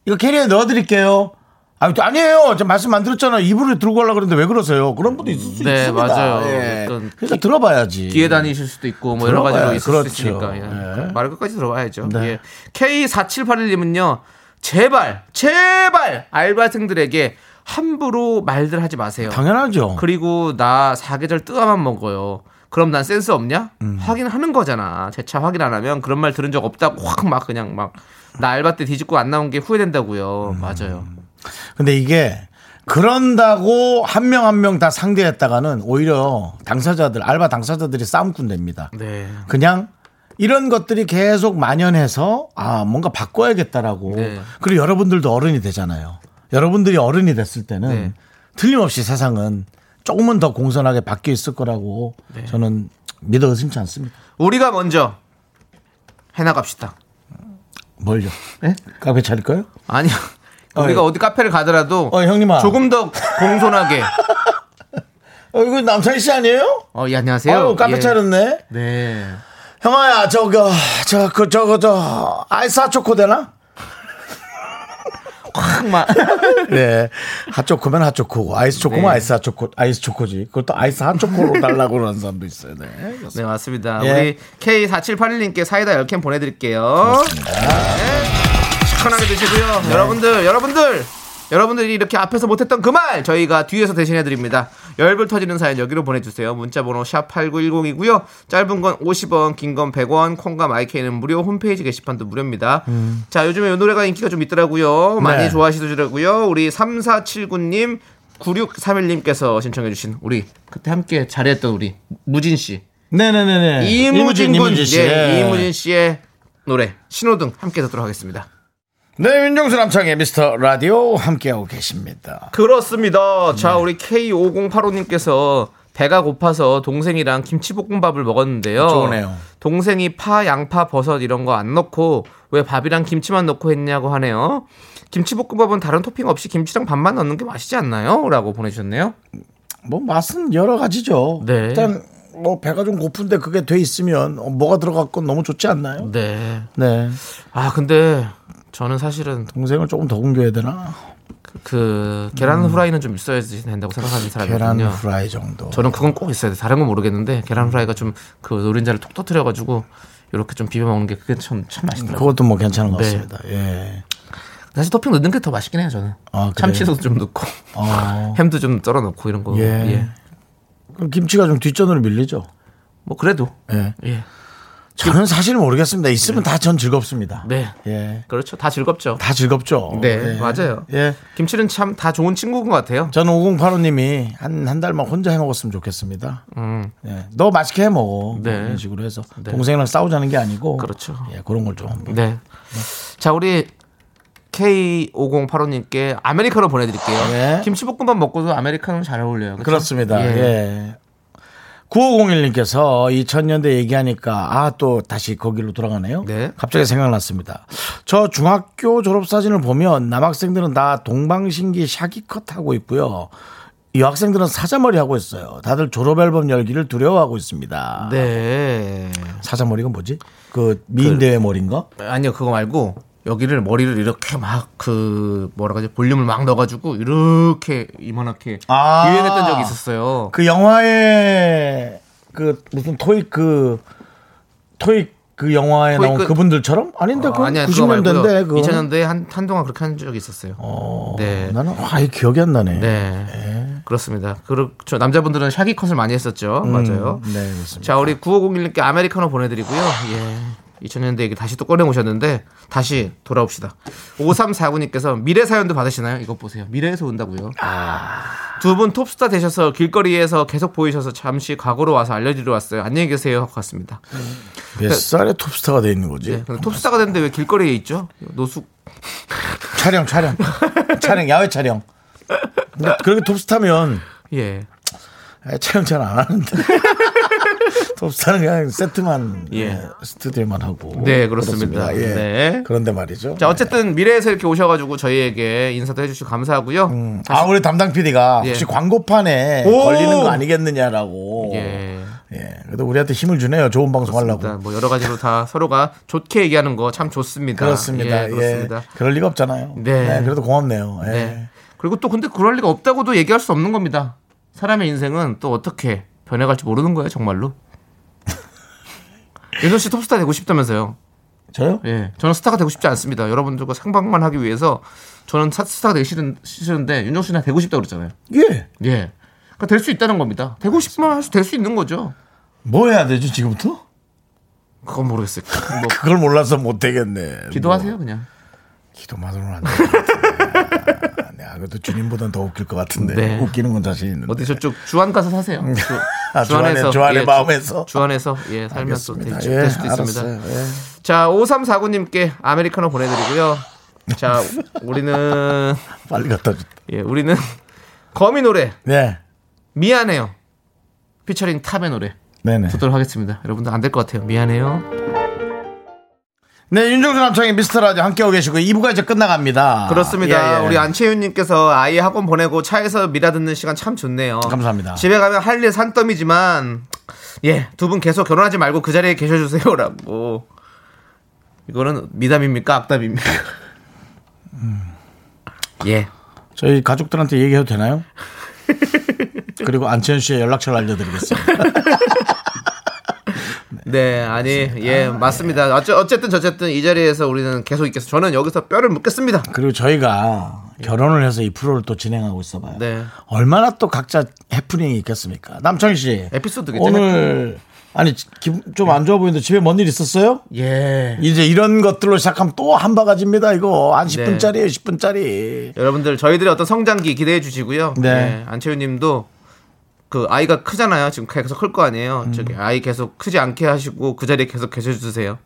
S1: 이거 캐리어에 넣어드릴게요. 아, 또 아니에요. 제가 말씀 안 드렸잖아요. 입으로 들고 가려고 그러는데 왜 그러세요? 그런 분도 있을 수
S2: 네,
S1: 있습니다.
S2: 맞아요.
S1: 예. 그러니까 들어봐야지.
S2: 뒤에 다니실 수도 있고 뭐 여러 가지로 있을
S1: 그렇죠.
S2: 수 있으니까 예.
S1: 네.
S2: 말 끝까지 들어봐야죠.
S1: 네.
S2: 예. K4781님은요. 제발 제발 알바생들에게 함부로 말들 하지 마세요.
S1: 당연하죠.
S2: 그리고 나 사계절 뜨아만 먹어요. 그럼 난 센스 없냐?
S1: 음.
S2: 확인하는 거잖아. 제 차 확인 안 하면 그런 말 들은 적 없다고 확 막 그냥 막 나 알바 때 뒤집고 안 나온 게 후회된다고요.
S1: 음.
S2: 맞아요.
S1: 근데 이게 그런다고 한 명 한 명 다 상대했다가는 오히려 당사자들, 알바 당사자들이 싸움꾼 됩니다.
S2: 네.
S1: 그냥 이런 것들이 계속 만연해서 아 뭔가 바꿔야겠다라고
S2: 네.
S1: 그리고 여러분들도 어른이 되잖아요. 여러분들이 어른이 됐을 때는
S2: 네.
S1: 틀림없이 세상은 조금은 더 공손하게 바뀌어 있을 거라고
S2: 네.
S1: 저는 믿어 의심치 않습니다.
S2: 우리가 먼저 해나갑시다.
S1: 뭘요?
S2: 네?
S1: 카페 차릴까요?
S2: 아니요. 우리가 어디 카페를 가더라도
S1: 어, 형님아.
S2: 조금 더 공손하게.
S1: 어, 이거 남창희 씨 아니에요?
S2: 어, 예, 안녕하세요.
S1: 아유, 카페
S2: 예.
S1: 차렸네.
S2: 네.
S1: 형아야, 저거, 저, 그, 저거, 저, 아이스 핫초코 되나?
S2: 확만.
S1: 네. 핫초코면 핫초코고, 아이스 초코면
S2: 네.
S1: 아이스 핫초코, 아이스 초코지. 그것도 아이스 핫초코로 달라고 그러는 사람도 있어요. 네.
S2: 네, 맞습니다.
S1: 예.
S2: 우리 K4781님께 사이다 10캔 보내드릴게요. 네. 시원하게 드시고요.
S1: 네.
S2: 여러분들, 여러분들, 여러분들이 이렇게 앞에서 못했던 그 말 저희가 뒤에서 대신해 드립니다. 열불 터지는 사연 여기로 보내주세요. 문자번호 샵 8910이고요. 짧은 건 50원, 긴 건 100원, 콩과 마이크는 무료, 홈페이지 게시판도 무료입니다. 자, 요즘에 이 노래가 인기가 좀 있더라고요. 많이
S1: 음. 네.
S2: 좋아하시더라고요. 우리 3479님, 9631님께서 신청해주신 우리 그때 함께 잘했던 우리 무진 씨.
S1: 네네네네.
S2: 이무진 군,
S1: 이무진 씨.
S2: 예, 이무진 씨의 노래 신호등 함께 듣도록 하겠습니다.
S1: 네, 윤정수 남창의 미스터 라디오 함께하고 계십니다.
S2: 그렇습니다. 자, 우리 K5085님께서 배가 고파서 동생이랑 김치볶음밥을 먹었는데요.
S1: 좋으네요.
S2: 동생이 파, 양파, 버섯 이런 거 안 넣고 왜 밥이랑 김치만 넣고 했냐고 하네요. 김치볶음밥은 다른 토핑 없이 김치랑 밥만 넣는 게 맛있지 않나요? 라고 보내주셨네요.
S1: 뭐 맛은 여러 가지죠.
S2: 네.
S1: 일단 뭐 배가 좀 고픈데 그게 돼 있으면 어, 뭐가 들어갔건 너무 좋지 않나요?
S2: 네.
S1: 네.
S2: 아, 근데 저는 사실은
S1: 동생을 조금 더 굶겨야 되나?
S2: 그 계란 후라이는 좀 있어야 된다고 생각하는
S1: 계란
S2: 사람이거든요.
S1: 후라이 정도.
S2: 저는 그건 꼭 있어야 돼. 다른 건 모르겠는데 계란 후라이가 좀 그 노른자를 톡 터트려 가지고 이렇게 좀 비벼 먹는 게 그게 참, 참 맛있더라고요.
S1: 그것도 뭐 괜찮은 것
S2: 네.
S1: 같습니다. 예.
S2: 사실 토핑 넣는 게 더 맛있긴 해요. 저는
S1: 아?
S2: 참치도 좀 넣고
S1: 어.
S2: 햄도 좀 썰어 넣고 이런 거.
S1: 예.
S2: 예.
S1: 그럼 김치가 좀 뒷전으로 밀리죠.
S2: 뭐 그래도
S1: 예.
S2: 예.
S1: 저는 사실 모르겠습니다. 있으면 다 전 즐겁습니다.
S2: 네.
S1: 예.
S2: 그렇죠. 다 즐겁죠.
S1: 다 즐겁죠.
S2: 네,
S1: 예.
S2: 맞아요.
S1: 예.
S2: 김치는 참 다 좋은 친구인 것 같아요.
S1: 저는 5085님이 한, 한 달만 혼자 해 먹었으면 좋겠습니다.
S2: 음,
S1: 예. 너 맛있게 해 먹어.
S2: 네.
S1: 뭐 이런 식으로 해서. 동생이랑 싸우자는 게 아니고.
S2: 그렇죠.
S1: 예, 그런 걸 좀. 한번.
S2: 네. 자, 우리 K5085님께 아메리카노 보내드릴게요.
S1: 예.
S2: 김치볶음밥 먹고도 아메리카노 잘 어울려요. 그렇죠?
S1: 그렇습니다.
S2: 예.
S1: 예. 9501님께서 2000년대 얘기하니까 아 또 다시 거기로 돌아가네요.
S2: 네.
S1: 갑자기 생각났습니다. 저 중학교 졸업 사진을 보면 남학생들은 다 동방신기 샤기컷 하고 있고요. 이 학생들은 사자머리 하고 있어요. 다들 졸업 앨범 열기를 두려워하고 있습니다.
S2: 네.
S1: 사자머리가 뭐지? 그 미인대회 머리인가?
S2: 아니요, 그거 말고 여기를 머리를 이렇게 막 그 뭐라 그러지 볼륨을 막 넣어가지고 이렇게 이만하게
S1: 아.
S2: 유행했던 적이 있었어요.
S1: 그 영화에 그 무슨 토익 그 토익 그 영화에
S2: 토익
S1: 나온
S2: 그-
S1: 그분들처럼 아닌데 그
S2: 아니야, 그거 말고요.
S1: 90년대인데 그
S2: 2000년대에 한 한동안 그렇게 한 적이 있었어요. 네.
S1: 나는 아이 기억이 안 나네.
S2: 네. 그렇습니다. 그렇죠. 남자분들은 샤기 컷을 많이 했었죠. 맞아요.
S1: 네, 그렇습니다.
S2: 자, 우리 9501님께 아메리카노 보내드리고요. 예. 2000년대 얘기 다시 또 꺼내오셨는데 다시 돌아옵시다. 5349님께서 미래 사연도 받으시나요? 이것 보세요. 미래에서 온다고요. 두분 톱스타 되셔서 길거리에서 계속 보이셔서 잠시 과거로 와서 알려드리러 왔어요. 안녕히 계세요 하고 갔습니다.
S1: 몇 살에 톱스타가 돼 있는 거지?
S2: 네, 톱스타가 됐는데 왜 길거리에 있죠? 노숙.
S1: 촬영, 촬영, 촬영, 야외 촬영. 그렇게 톱스타면
S2: 예.
S1: 아, 촬영 잘 안 하는데. 톱스타는 그냥 세트만
S2: 예.
S1: 예, 스튜디오만 하고.
S2: 네, 그렇습니다.
S1: 예.
S2: 네.
S1: 그런데 말이죠.
S2: 자, 어쨌든 미래에서 이렇게 오셔가지고 저희에게 인사도 해주시고 감사하고요.
S1: 아, 우리 담당 PD가
S2: 예.
S1: 혹시 광고판에
S2: 오!
S1: 걸리는 거 아니겠느냐라고.
S2: 예.
S1: 예. 그래도 우리한테 힘을 주네요. 좋은 방송 하려고.
S2: 일단 뭐 여러 가지로 다 서로가 좋게 얘기하는 거 참 좋습니다.
S1: 그렇습니다.
S2: 예,
S1: 예,
S2: 그렇습니다.
S1: 그럴 리가 없잖아요.
S2: 네.
S1: 그래도 고맙네요. 예.
S2: 네. 그리고 또 근데 그럴 리가 없다고도 얘기할 수 없는 겁니다. 사람의 인생은 또 어떻게 변해갈지 모르는 거예요, 정말로. 윤호 씨 톱스타 되고 싶다면서요?
S1: 저요?
S2: 예. 저는 스타가 되고 싶지 않습니다. 여러분들과 상방만 하기 위해서 저는 사- 스타가 되기 싫은, 싫은데 윤정 씨는 되고 싶다고 그랬잖아요.
S1: 예.
S2: 예. 그러니까 될 수 있다는 겁니다. 되고 싶으면 할수될수 있는 거죠.
S1: 뭐 해야 되죠, 지금부터?
S2: 그건 모르겠어요. 뭐
S1: 그걸 몰라서 못 되겠네.
S2: 기도하세요 그냥.
S1: 기도만으로는 안 돼. 내가 그래도 주님보단 더 웃길 것 같은데.
S2: 네.
S1: 웃기는 건 자신 있는데.
S2: 어디 저쪽 주안 가서 사세요. 주,
S1: 아, 주안의- 주안의 마음에서?
S2: 주, 안에서 예, 살면 또
S1: 알겠습니다.
S2: 될,
S1: 예,
S2: 될 수도 있습니다.
S1: 알았어요. 예.
S2: 자, 5349님께 아메리카노 보내드리고요. 자, 우리는
S1: 빨리 갖다 줬다.
S2: 예, 우리는 거미 노래
S1: 네.
S2: 미안해요. 피처링 탑의 노래
S1: 네네.
S2: 듣도록 하겠습니다. 여러분들 안 될 것 같아요. 미안해요.
S1: 네, 윤정수 남창의 미스터 라디오 함께하고 계시고 2부가 이제 끝나갑니다.
S2: 그렇습니다.
S1: 예, 예.
S2: 우리 안채윤님께서 아이 학원 보내고 차에서 미라 듣는 시간 참 좋네요.
S1: 감사합니다.
S2: 집에 가면 할 일 산더미지만 예, 두 분 계속 결혼하지 말고 그 자리에 계셔주세요라고. 이거는 미담입니까 악담입니까? 예.
S1: 저희 가족들한테 얘기해도 되나요? 그리고 안채현 씨의 연락처를 알려드리겠습니다.
S2: 네, 아니, 예, 맞습니다. 어째, 어쨌든 저쨌든 이 자리에서 우리는 계속 있겠습니다. 저는 여기서 뼈를 묻겠습니다.
S1: 그리고 저희가 결혼을 해서 이 프로를 또 진행하고 있어봐요.
S2: 네.
S1: 얼마나 또 각자 해프닝이 있겠습니까? 남창희 씨.
S2: 에피소드겠죠,
S1: 오늘 아니 좀 안 좋아 보이는데 집에 뭔 일 있었어요?
S2: 예.
S1: 이제 이런 것들로 시작하면 또 한 바가지입니다. 이거 한
S2: 네.
S1: 10분짜리예요. 10분짜리.
S2: 여러분들 저희들의 어떤 성장기 기대해 주시고요.
S1: 네.
S2: 네. 안채윤 님도 그 아이가 크잖아요. 지금 계속 클 거 아니에요.
S1: 음.
S2: 저기 아이 계속 크지 않게 하시고 그 자리에 계속 계셔 주세요.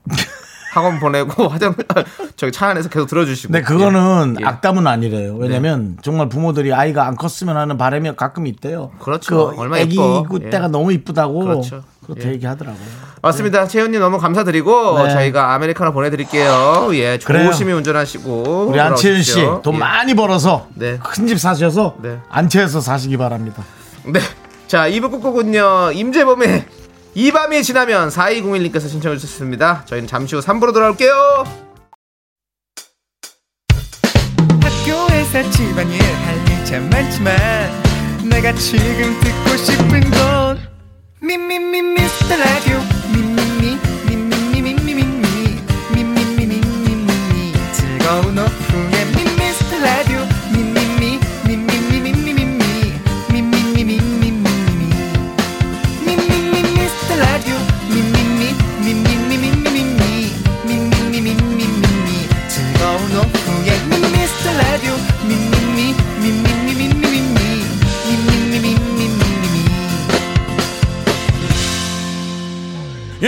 S2: 학원 보내고 화장 저기 차 안에서 계속 들어 주시고.
S1: 근데 그거는
S2: 예.
S1: 악담은 아니래요. 왜냐면 정말 부모들이 아이가 안 컸으면 하는 바람이 가끔 있대요.
S2: 그렇죠.
S1: 그
S2: 얼마나
S1: 애기
S2: 예뻐.
S1: 때가
S2: 예.
S1: 너무 이쁘다고
S2: 그렇죠.
S1: 그렇게
S2: 예.
S1: 얘기하더라고요.
S2: 맞습니다. 채윤 님 너무 감사드리고
S1: 네.
S2: 저희가 아메리카노 보내 드릴게요. 예.
S1: 그래요.
S2: 조심히 운전하시고
S1: 우리 안채은 씨
S2: 돌아오십시오.
S1: 돈
S2: 예.
S1: 많이 벌어서
S2: 네.
S1: 큰집 사셔서
S2: 네.
S1: 안채에서 사시기 바랍니다.
S2: 네. 자, 2부 끝곡은요, 임재범의 이 밤이 지나면 4201님께서 신청해 주셨습니다. 저희는 잠시 후 3부로 돌아올게요.
S4: 학교에서 집안일 할일참 많지만 내가 지금 듣고 싶은 건 미미미 미스터 라디오 미미미 미미미 미미미 미미미 미미미 즐거운 오후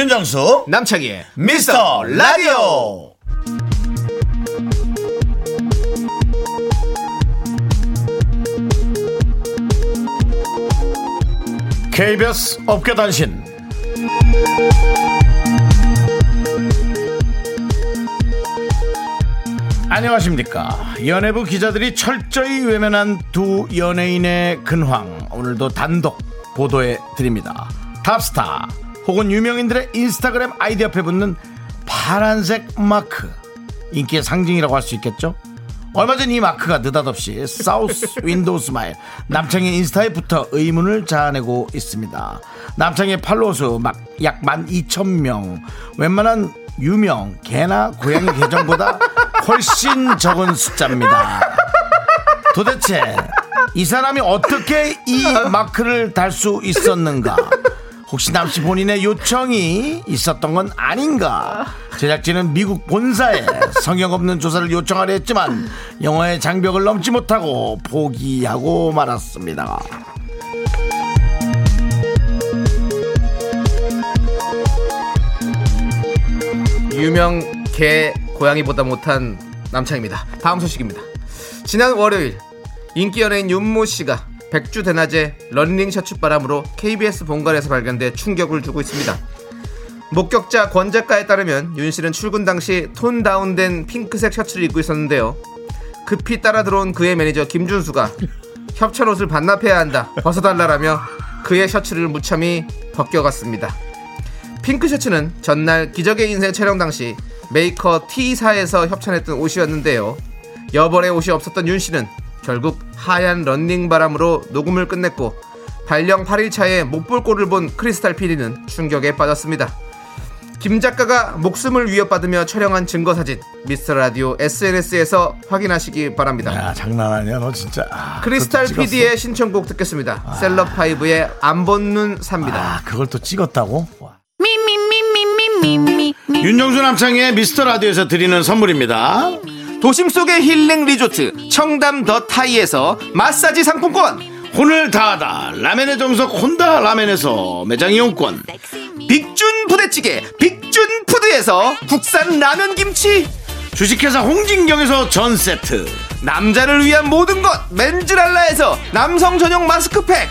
S1: 윤정수
S2: 남창희의
S1: 미스터 라디오. KBS 업계단신. 안녕하십니까. 연예부 기자들이 철저히 외면한 두 연예인의 근황. 오늘도 단독 보도해 드립니다. 탑스타 혹은 유명인들의 인스타그램 아이디 옆에 붙는 파란색 마크 인기의 상징이라고 할 수 있겠죠 얼마 전 이 마크가 느닷없이 South Window Smile 남창희 인스타에 붙어 의문을 자아내고 있습니다. 남창희 팔로워 수 약 12,000명. 웬만한 유명 개나 고양이 계정보다 훨씬 적은 숫자입니다. 도대체 이 사람이 어떻게 이 마크를 달 수 있었는가? 혹시 남씨 본인의 요청이 있었던 건 아닌가? 제작진은 미국 본사에 성역 없는 조사를 요청하려 했지만 영어의 장벽을 넘지 못하고 포기하고 말았습니다.
S2: 유명 개 고양이보다 못한 남창희입니다. 다음 소식입니다. 지난 월요일 인기 연예인 윤모 씨가 백주 대낮에 런닝 셔츠 바람으로 KBS 본관에서 발견돼 충격을 주고 있습니다. 목격자 권 작가에 따르면 윤 씨는 출근 당시 tone down된 핑크색 셔츠를 입고 있었는데요. 급히 따라 들어온 그의 매니저 김준수가 협찬 옷을 반납해야 한다 벗어달라라며 그의 셔츠를 무참히 벗겨갔습니다. 핑크 셔츠는 전날 기적의 인생 촬영 당시 메이커 T사에서 협찬했던 옷이었는데요. 여벌의 옷이 없었던 윤 씨는 결국 하얀 런닝 바람으로 녹음을 끝냈고 발령 8일차에 못볼 꼴을 본 크리스탈 PD는 충격에 빠졌습니다. 김 작가가 목숨을 위협받으며 촬영한 증거 사진 미스터 라디오 SNS에서 확인하시기 바랍니다.
S1: 야 장난 아니야 너 진짜. 아,
S2: 크리스탈. PD의 신청곡 듣겠습니다. 셀럽파이브의 안 본눈 삽니다.
S1: 아 그걸 또 찍었다고?
S5: me, me, me, me, me, me, me.
S1: 윤정수 남창희의 미스터 라디오에서 드리는 선물입니다.
S2: 도심 속의 힐링 리조트 청담 더 타이에서 마사지 상품권.
S1: 혼을 다하다. 라멘의 정석 혼다 라멘에서 매장 이용권.
S2: 빅준 부대찌개 빅준 푸드에서 국산 라면 김치.
S1: 주식회사 홍진경에서 전 세트.
S2: 남자를 위한 모든 것 맨즈랄라에서 남성 전용 마스크팩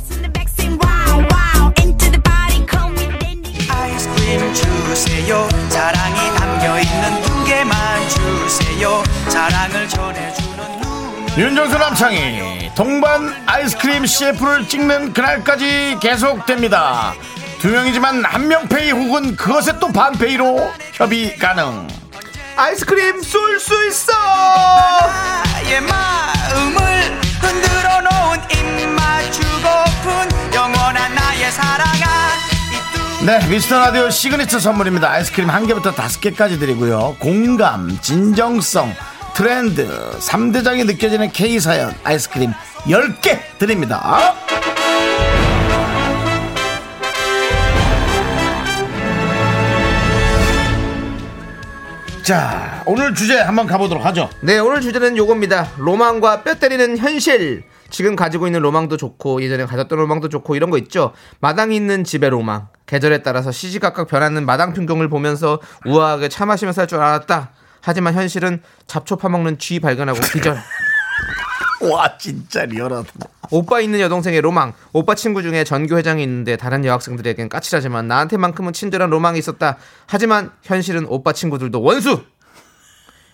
S4: 아이스크림 주세요. 사랑이 담겨있는 두 개만 주세요. 사랑을 전해주는 눈
S1: 윤정수 남창희 동반 아이스크림 CF를 찍는 그날까지 계속됩니다. 두 명이지만 한 명 페이 혹은 그것에 또 반 페이로 협의 가능.
S2: 아이스크림 쏠 수 있어!
S4: 나의 마음을 흔들어 놓은 입맞추고픈 영원한 나의 사랑아
S1: 네, 미스터 라디오 시그니처 선물입니다. 아이스크림 한 개부터 다섯 개까지 드리고요. 공감, 진정성, 트렌드, 3대장이 느껴지는 K사연 아이스크림 10개 드립니다. 자, 오늘 주제 한번 가보도록 하죠.
S2: 네 오늘 주제는 요겁니다 로망과 뼈 때리는 현실 지금 가지고 있는 로망도 좋고 예전에 가졌던 로망도 좋고 이런 거 있죠 마당이 있는 집의 로망 계절에 따라서 시시각각 변하는 마당 풍경을 보면서 우아하게 차 마시면서 할줄 알았다. 하지만 현실은 잡초 파먹는 쥐 발견하고 기절.
S1: 와, 진짜 리얼하다.
S2: 오빠 있는 여동생의 로망. 오빠 친구 중에 전교 회장이 있는데 다른 여학생들에겐 까칠하지만 나한테만큼은 친절한 로망이 있었다. 하지만 현실은 오빠 친구들도 원수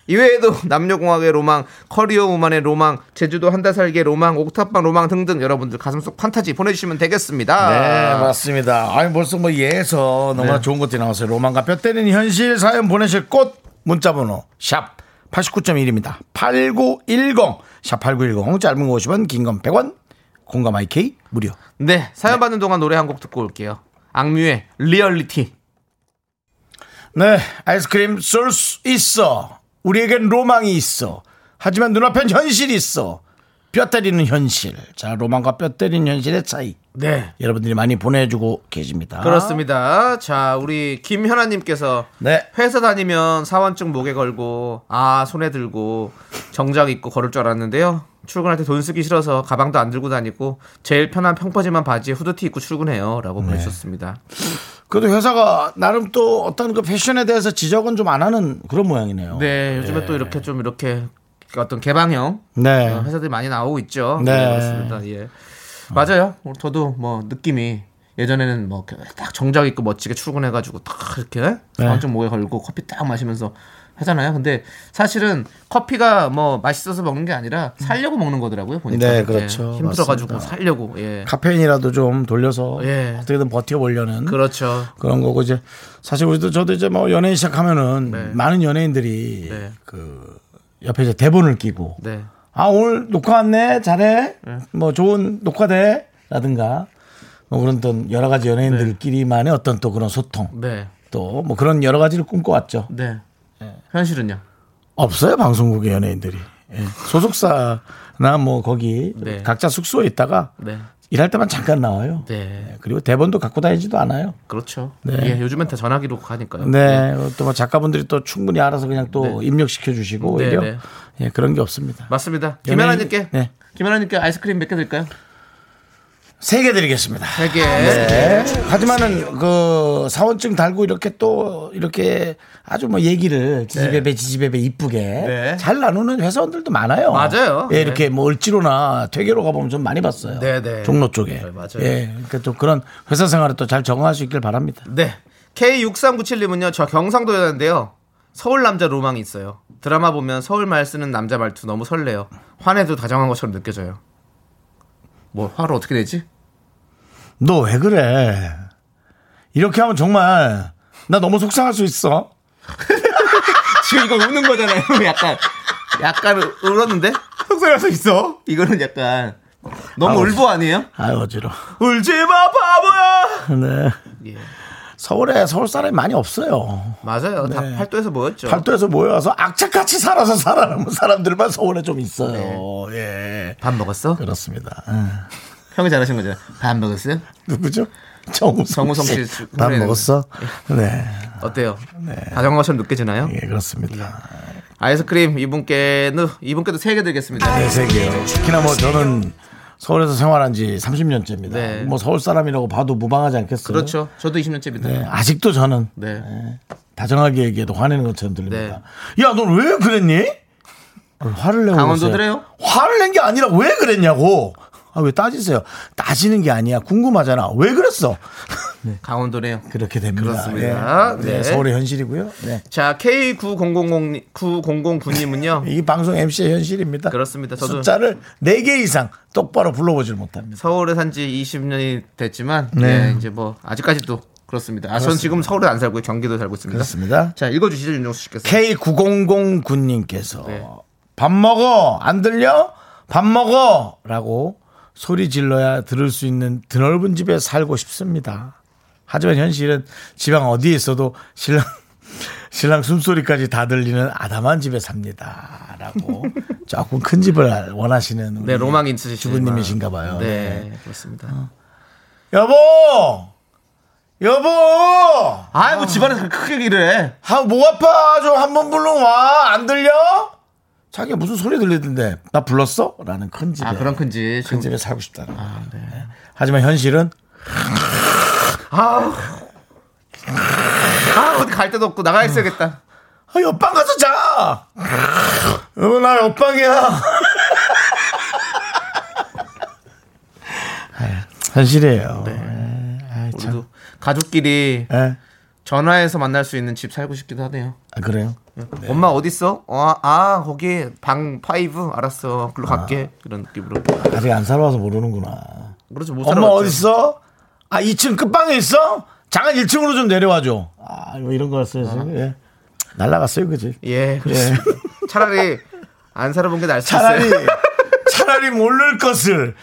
S2: 이외에도 남녀공학의 로망 커리어 우먼의 로망 제주도 한 달 살기의 로망 옥탑방 로망 등등 여러분들 가슴 속 판타지 보내주시면 되겠습니다
S1: 네, 맞습니다. 아니, 벌써 뭐 예에서 너무나
S2: 네.
S1: 좋은 것들이 나왔어요. 로망과 뼈 때리는 현실 사연 보내실 곳 문자번호 샵 89.1입니다. 8910 샵 8910 짧은 거 50원 긴 건 100원 공감 IK 무료.
S2: 네 사연 받는 동안 노래 한 곡 듣고 올게요 악뮤의 리얼리티
S1: 네, 아이스크림 쏠 수 있어. 우리에겐 로망이 있어. 하지만 눈앞엔 현실이 있어. 뼈 때리는 현실. 자, 로망과 뼈 때리는 현실의 차이.
S2: 네
S1: 여러분들이 많이 보내주고 계십니다.
S2: 그렇습니다 자 우리 김현아님께서
S1: 네.
S2: 회사 다니면 사원증 목에 걸고 아 손에 들고 정장 입고 걸을 줄 알았는데요. 출근할 때 돈 쓰기 싫어서 가방도 안 들고 다니고 제일 편한 평퍼짐한 바지에 후드티 입고 출근해요 라고
S1: 네.
S2: 보내주셨습니다.
S1: 그래도 회사가 나름 또 어떤 그 패션에 대해서 지적은 좀 안 하는 그런 모양이네요.
S2: 네, 요즘에 또 이렇게 좀 이렇게 어떤 개방형
S1: 네.
S2: 어, 회사들이 많이 나오고 있죠.
S1: 네.
S2: 네, 그렇습니다. 예, 맞아요. 저도 뭐 느낌이 예전에는 뭐 딱 정장 입고 멋지게 출근해가지고 딱 이렇게
S1: 네.
S2: 사원증 목에 걸고 커피 딱 마시면서 하잖아요. 근데 사실은 커피가 뭐 맛있어서 먹는 게 아니라 살려고 먹는 거더라고요. 보니까
S1: 네, 그렇죠.
S2: 힘들어가지고
S1: 맞습니다.
S2: 살려고. 예,
S1: 카페인이라도 좀 돌려서
S2: 예.
S1: 어떻게든 버텨보려는
S2: 그렇죠.
S1: 그런 거고 이제 사실 우리도 저도 이제 뭐 연예인 시작하면은
S2: 네.
S1: 많은 연예인들이
S2: 네.
S1: 그 옆에 이제 대본을 끼고
S2: 네,
S1: 아 오늘 녹화 왔네 잘해 뭐 좋은 녹화돼라든가 뭐 그런 또 여러 가지 연예인들끼리만의 어떤 또 그런 소통
S2: 네,
S1: 또뭐 그런 여러 가지를 꿈꿔왔죠
S2: 네. 현실은요?
S1: 없어요 방송국의 연예인들이 예. 소속사나 뭐 거기
S2: 네.
S1: 각자 숙소에 있다가
S2: 네,
S1: 일할 때만 잠깐 나와요
S2: 네,
S1: 그리고 대본도 갖고 다니지도 않아요
S2: 그렇죠.
S1: 네.
S2: 예, 요즘엔 다 전화기로 가니까요.
S1: 네, 또뭐 작가분들이 또 충분히 알아서 그냥 또
S2: 네.
S1: 입력시켜 주시고
S2: 네,
S1: 오히려
S2: 네.
S1: 예, 그런 게 없습니다.
S2: 맞습니다. 김연아님께
S1: 네.
S2: 김연아님께 아이스크림 몇 개 드릴까요?
S1: 세개 드리겠습니다.
S2: 세 개.
S1: 네. 하지만은 그 사원증 달고 이렇게 또 이렇게 아주 뭐 얘기를 지지배배 지지배배 이쁘게
S2: 네.
S1: 잘 나누는 회사원들도 많아요.
S2: 맞아요.
S1: 예, 이렇게 뭐 을지로나 퇴계로 가보면 좀 많이 봤어요.
S2: 네, 네.
S1: 종로 쪽에.
S2: 네, 맞아요.
S1: 예, 그러니까 또 그런 회사 생활에 또잘 적응할 수 있길 바랍니다.
S2: 네. K6397님은요, 저 경상도 여자인데요. 서울 남자 로망이 있어요. 드라마 보면 서울 말 쓰는 남자 말투 너무 설레요. 화내도 다정한 것처럼 느껴져요. 뭐, 화를 어떻게 내지?
S1: 너 왜 그래? 이렇게 하면 정말 나 너무 속상할 수 있어.
S2: 지금 이거 우는 거잖아요. 약간, 약간 울었는데? 속상할 수 있어? 이거는 약간, 너무
S1: 아우.
S2: 울보 아니에요?
S1: 아유 어지러.
S2: 울지 마, 바보야!
S1: 네.
S2: 예.
S1: 서울에 서울 사람이 많이 없어요.
S2: 맞아요. 다
S1: 네.
S2: 팔도에서 모였죠.
S1: 팔도에서 모여서 악착같이 살아서 살아남은 사람들만 서울에 좀 있어요. 예.
S2: 밥 먹었어?
S1: 그렇습니다. 예.
S2: 형이 잘하신 거잖아요. 밥 먹었어요?
S1: 누구죠? 정우성,
S2: 정우성
S1: 씨밥 먹었어? 네.
S2: 어때요? 다정한 것처럼 느껴지나요?
S1: 예, 그렇습니다.
S2: 아이스크림 이분께는 이분께도 세 개 드리겠습니다.
S1: 네, 세 개요. 특히나 뭐 저는 서울에서 생활한 지 30년째입니다.
S2: 네.
S1: 뭐 서울 사람이라고 봐도 무방하지 않겠어요?
S2: 그렇죠. 저도 20년째입니다.
S1: 네, 아직도 저는
S2: 네.
S1: 다정하게 얘기해도 화내는 것처럼
S2: 네.
S1: 들립니다. 야, 넌 왜 그랬니? 아, 화를 내고? 그러세요. 화를 낸 게 아니라 왜 그랬냐고. 아, 왜 따지세요? 따지는 게 아니야. 궁금하잖아. 왜 그랬어?
S2: 강원도네요.
S1: 그렇게 됩니다.
S2: 그렇습니다.
S1: 예. 네,
S2: 네.
S1: 서울의 현실이고요. 네.
S2: 자, K9000 9009님은요.
S1: 이 방송 MC의 현실입니다.
S2: 그렇습니다. 저도
S1: 숫자를 4개 이상 똑바로 불러보질 못합니다.
S2: 서울에 산 지 20년이 됐지만
S1: 네.
S2: 네, 이제 뭐 아직까지도 그렇습니다. 아, 전 지금 서울에 안 살고요. 경기도 살고 있습니다.
S1: 그렇습니다.
S2: 자, 읽어 주시죠, 윤정수 씨께서.
S1: K9009님께서
S2: 네.
S1: 밥 먹어 안 들려? 밥 먹어 라고 소리 질러야 들을 수 있는 드넓은 집에 살고 싶습니다. 하지만 현실은 지방 어디에 있어도 신랑 신랑 숨소리까지 다 들리는 아담한 집에 삽니다. 라고 조금 큰 집을 원하시는
S2: 네, 로망 있으시죠.
S1: 주부님이신가 봐요.
S2: 네, 그렇습니다.
S1: 여보! 여보!
S2: 아이고, 집안에서 크게 일을 해.
S1: 아, 목 아파. 좀 한 번 불러 와. 안 들려? 자기가 무슨 소리 들리던데. 나 불렀어? 라는 큰 집에.
S2: 아, 그런. 큰 지금
S1: 집에 살고 싶다는 거예요. 네. 하지만 현실은
S2: 아, 아, 어디 갈 데도 없고 나가 있어야겠다.
S1: 아, 옆방 가서 자! 여보, 나 옆방이야. 아, 현실이에요. 네. 아이, 참.
S2: 우리도 가족끼리
S1: 예?
S2: 전화해서 만날 수 있는 집 살고 싶기도 하네요.
S1: 아, 그래요?
S2: 엄마 어디 있어? 어, 아 거기 방 five 알았어. 글로 갈게. 이런 느낌으로.
S1: 아직 안 살아와서 모르는구나.
S2: 그렇죠. 못
S1: 엄마
S2: 살아봤죠.
S1: 어딨어? 아, 2층 끝방에 있어? 잠깐 1층으로 좀 내려와줘. 아, 뭐 이런 거였어요. 지금. 예. 날라갔어요, 그지?
S2: 예, 그렇습니다. 차라리 안 살아본 게 나을 수
S1: 차라리,
S2: 있어요.
S1: 차라리 모를 것을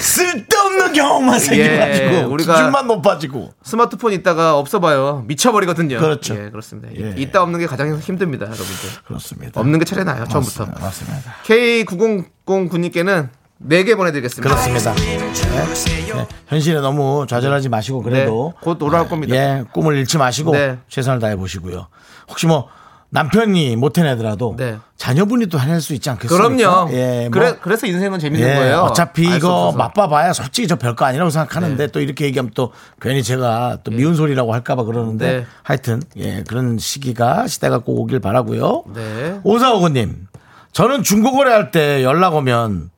S1: 쓸데없는 경험만 생겨가지고,
S2: 예, 우리가-
S1: 기준만 높아지고.
S2: 스마트폰 있다가 없어봐요. 미쳐버리거든요.
S1: 그렇죠.
S2: 예, 그렇습니다.
S1: 예.
S2: 있다 없는 게 가장 힘듭니다, 여러분들.
S1: 그렇습니다.
S2: 없는 게 차라리 나요, 처음부터.
S1: 맞습니다. 맞습니다.
S2: K9009님께는 4개 보내드리겠습니다.
S1: 그렇습니다. 네. 네. 현실에 너무 좌절하지 마시고 그래도
S2: 네, 곧 돌아올 겁니다.
S1: 예, 꿈을 잃지 마시고
S2: 네.
S1: 최선을 다해 보시고요. 혹시 뭐 남편이 못 해내더라도
S2: 네.
S1: 자녀분이 또 해낼 수 있지 않겠습니까?
S2: 그럼요.
S1: 예, 뭐
S2: 그래, 그래서 인생은 재밌는
S1: 예,
S2: 거예요.
S1: 어차피 이거.
S2: 네.
S1: 맛봐봐야 솔직히 저 별거 아니라고 생각하는데 또 이렇게 얘기하면 또 괜히 제가 또 미운 소리라고 할까봐 그러는데
S2: 네.
S1: 하여튼 예 그런 시기가 시대가 꼭 오길 바라고요.
S2: 네.
S1: 오사오고님, 저는 중고거래 할 때 연락 오면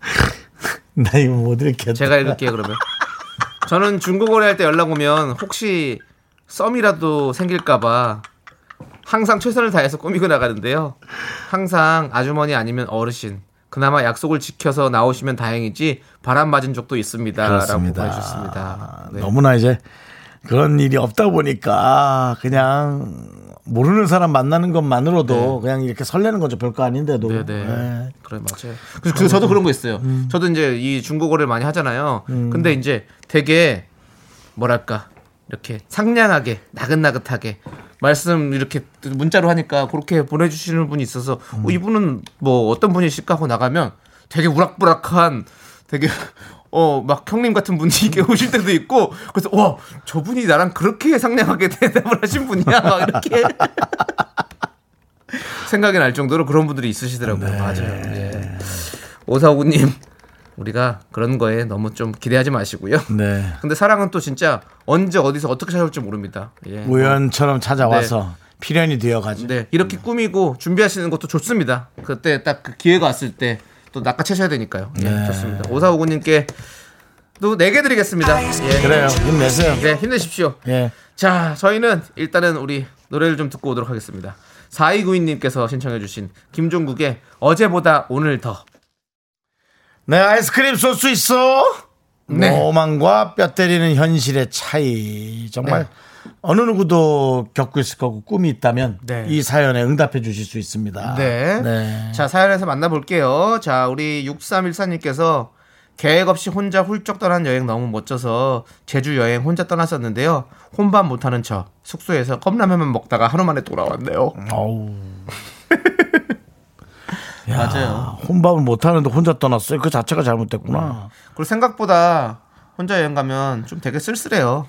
S1: 나 이거 못 읽겠다.
S2: 제가 읽을게요, 그러면. 저는 중고거래 할때 연락 오면 혹시 썸이라도 생길까봐 항상 최선을 다해서 꾸미고 나가는데요. 항상 아주머니 아니면 어르신. 그나마 약속을 지켜서 나오시면 다행이지 바람 맞은 적도 있습니다. 라고
S1: 그렇습니다.
S2: 보내주셨습니다. 네.
S1: 너무나 이제 그런 일이 없다 보니까 그냥 모르는 사람 만나는 것만으로도 그냥 이렇게 설레는 거죠. 별거 아닌데도.
S2: 네. 네네.
S1: 네.
S2: 그래 맞아요. 그래서 그 저도 그런 거 있어요. 저도 이제 이 중고거래를 많이 하잖아요. 근데 이제 되게 뭐랄까 이렇게 상냥하게 나긋나긋하게 말씀 이렇게 문자로 하니까 그렇게 보내주시는 분이 있어서 어, 이분은 뭐 어떤 분이실까 하고 나가면 되게 우락부락한 되게 어 막 형님 같은 분이 이렇게 오실 때도 있고 그래서 와 저분이 나랑 그렇게 상냥하게 대답을 하신 분이야 막 이렇게 생각이 날 정도로 그런 분들이 있으시더라고요. 맞아요. 예. 오사오구님, 우리가 그런 거에 너무 좀 기대하지 마시고요.
S1: 네.
S2: 근데 사랑은 또 진짜 언제 어디서 어떻게 찾아올지 모릅니다. 예.
S1: 우연처럼 찾아와서 필연이 되어가지고.
S2: 네, 이렇게 꾸미고 준비하시는 것도 좋습니다. 그때 딱 그 기회가 왔을 때 또 낚아채셔야 되니까요. 예,
S1: 네.
S2: 좋습니다. 오사오구님께 또 4개 드리겠습니다. 예.
S1: 그래요. 힘내세요.
S2: 네, 힘내십시오.
S1: 예.
S2: 자, 저희는 일단은 우리 노래를 좀 듣고 오도록 하겠습니다. 4292님께서 신청해주신 김종국의 어제보다 오늘 더.
S1: 내 아이스크림 쏠 수 있어?
S2: 네.
S1: 로망과 뼈 때리는 현실의 차이. 정말
S2: 네.
S1: 어느 누구도 겪고 있을 거고 꿈이 있다면
S2: 네.
S1: 이 사연에 응답해 주실 수 있습니다.
S2: 네.
S1: 네.
S2: 자, 사연에서 만나볼게요. 자, 우리 6314님께서 계획 없이 혼자 훌쩍 떠난 여행 너무 멋져서 제주 여행 혼자 떠났었는데요. 혼밥 못하는 저 숙소에서 컵라면만 먹다가 하루 만에 돌아왔네요.
S1: 어우.
S2: 맞아요.
S1: 혼밥을 못하는데 혼자 떠났어요. 그 자체가 잘못됐구나.
S2: 그리고 생각보다 혼자 여행 가면 좀 되게 쓸쓸해요.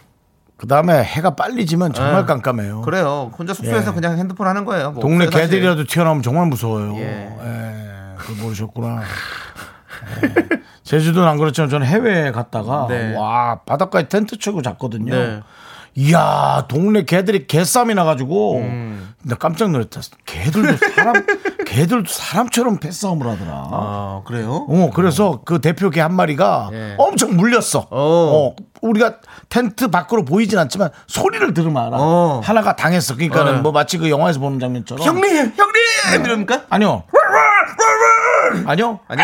S1: 그 다음에 해가 빨리 지면 정말
S2: 네.
S1: 깜깜해요.
S2: 그래요. 혼자 숙소에서
S1: 예.
S2: 그냥 핸드폰 하는 거예요. 뭐
S1: 동네. 개들이라도 튀어나오면 정말 무서워요.
S2: 예.
S1: 예. 그거 모르셨구나. 예. 제주도는 안 그렇지만 저는 해외에 갔다가
S2: 네.
S1: 와 바닷가에 텐트 치고 잤거든요.
S2: 네.
S1: 이야 동네 개들이 개싸움이 나가지고
S2: 음.
S1: 나 깜짝 놀랐다. 개들도 사람 개들도 사람처럼 패싸움을 하더라.
S2: 아 그래요?
S1: 어, 그래서 그 대표 개 한 마리가
S2: 예.
S1: 엄청 물렸어. 어, 우리가 텐트 밖으로 보이진 않지만 소리를 들으면 알아.
S2: 어.
S1: 하나가 당했어. 그러니까는
S2: 어.
S1: 뭐 마치 그 영화에서 보는 장면처럼.
S2: 형님, 형님 이럽니까?
S1: 아니요. 아니요.
S2: 아니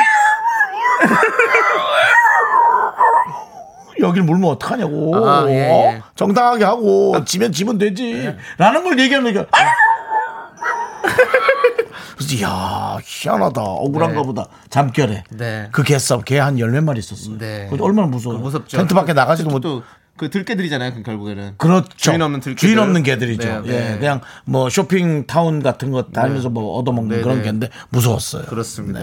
S1: 여길 물면 어떡하냐고.
S2: 아, 예, 예.
S1: 어? 정당하게 하고 지면 지면 되지. 라는 걸 얘기하는 게. 그래서 이야 희한하다 억울한가
S2: 네.
S1: 보다 잠결에
S2: 네.
S1: 그 개싸움 개 한 열 몇 마리 있었어요
S2: 네.
S1: 그거 얼마나 무서워요
S2: 그 무섭죠.
S1: 텐트 밖에 나가지도
S2: 못또 그 들개들이잖아요. 그 결국에는
S1: 그렇죠.
S2: 주인 없는 들개들.
S1: 주인 없는 개들이죠.
S2: 네,
S1: 예,
S2: 네.
S1: 그냥 뭐 쇼핑 타운 같은 거 다니면서 뭐 얻어먹는
S2: 네,
S1: 그런
S2: 네.
S1: 개인데 무서웠어요.
S2: 그렇습니다.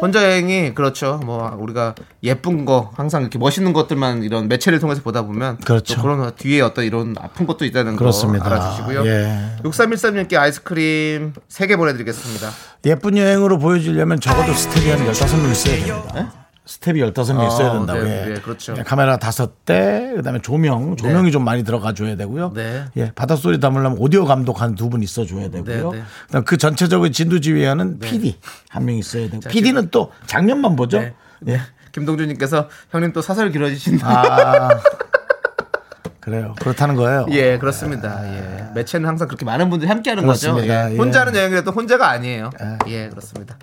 S2: 혼자 여행이 그렇죠. 뭐 우리가 예쁜 거 항상 이렇게 멋있는 것들만 이런 매체를 통해서 보다 보면
S1: 그렇죠.
S2: 또 그런 뒤에 어떤 이런 아픈 것도 있다는
S1: 그렇습니다.
S2: 거 알아주시고요.
S1: 예.
S2: 6313님께 아이스크림 3개 보내드리겠습니다.
S1: 예쁜 여행으로 보여주려면 적어도 스텝이 한 15명 있어야 됩니다. 스텝이 15명 있어야
S2: 아,
S1: 된다고.
S2: 네,
S1: 예.
S2: 네, 그렇죠.
S1: 예, 카메라 다섯 대, 그 다음에 조명, 조명이
S2: 네.
S1: 좀 많이 들어가 줘야 되고요.
S2: 네.
S1: 예, 바닷소리 담으려면 오디오 감독 한 두 분 있어 줘야 되고요.
S2: 네, 네.
S1: 그다음 그 전체적인 진두지휘하는 PD 한 명 있어야 되고. PD는 또 장면만 보죠.
S2: 네.
S1: 예.
S2: 김동준님께서 형님 또 사설 길어지신다.
S1: 아. 그래요. 그렇다는 거예요.
S2: 예, 그렇습니다. 예. 매체는 항상 그렇게 많은 분들이 함께 하는 거죠.
S1: 그렇습니다.
S2: 예.
S1: 예.
S2: 혼자 하는 여행이라도 혼자가 아니에요. 예, 그렇습니다.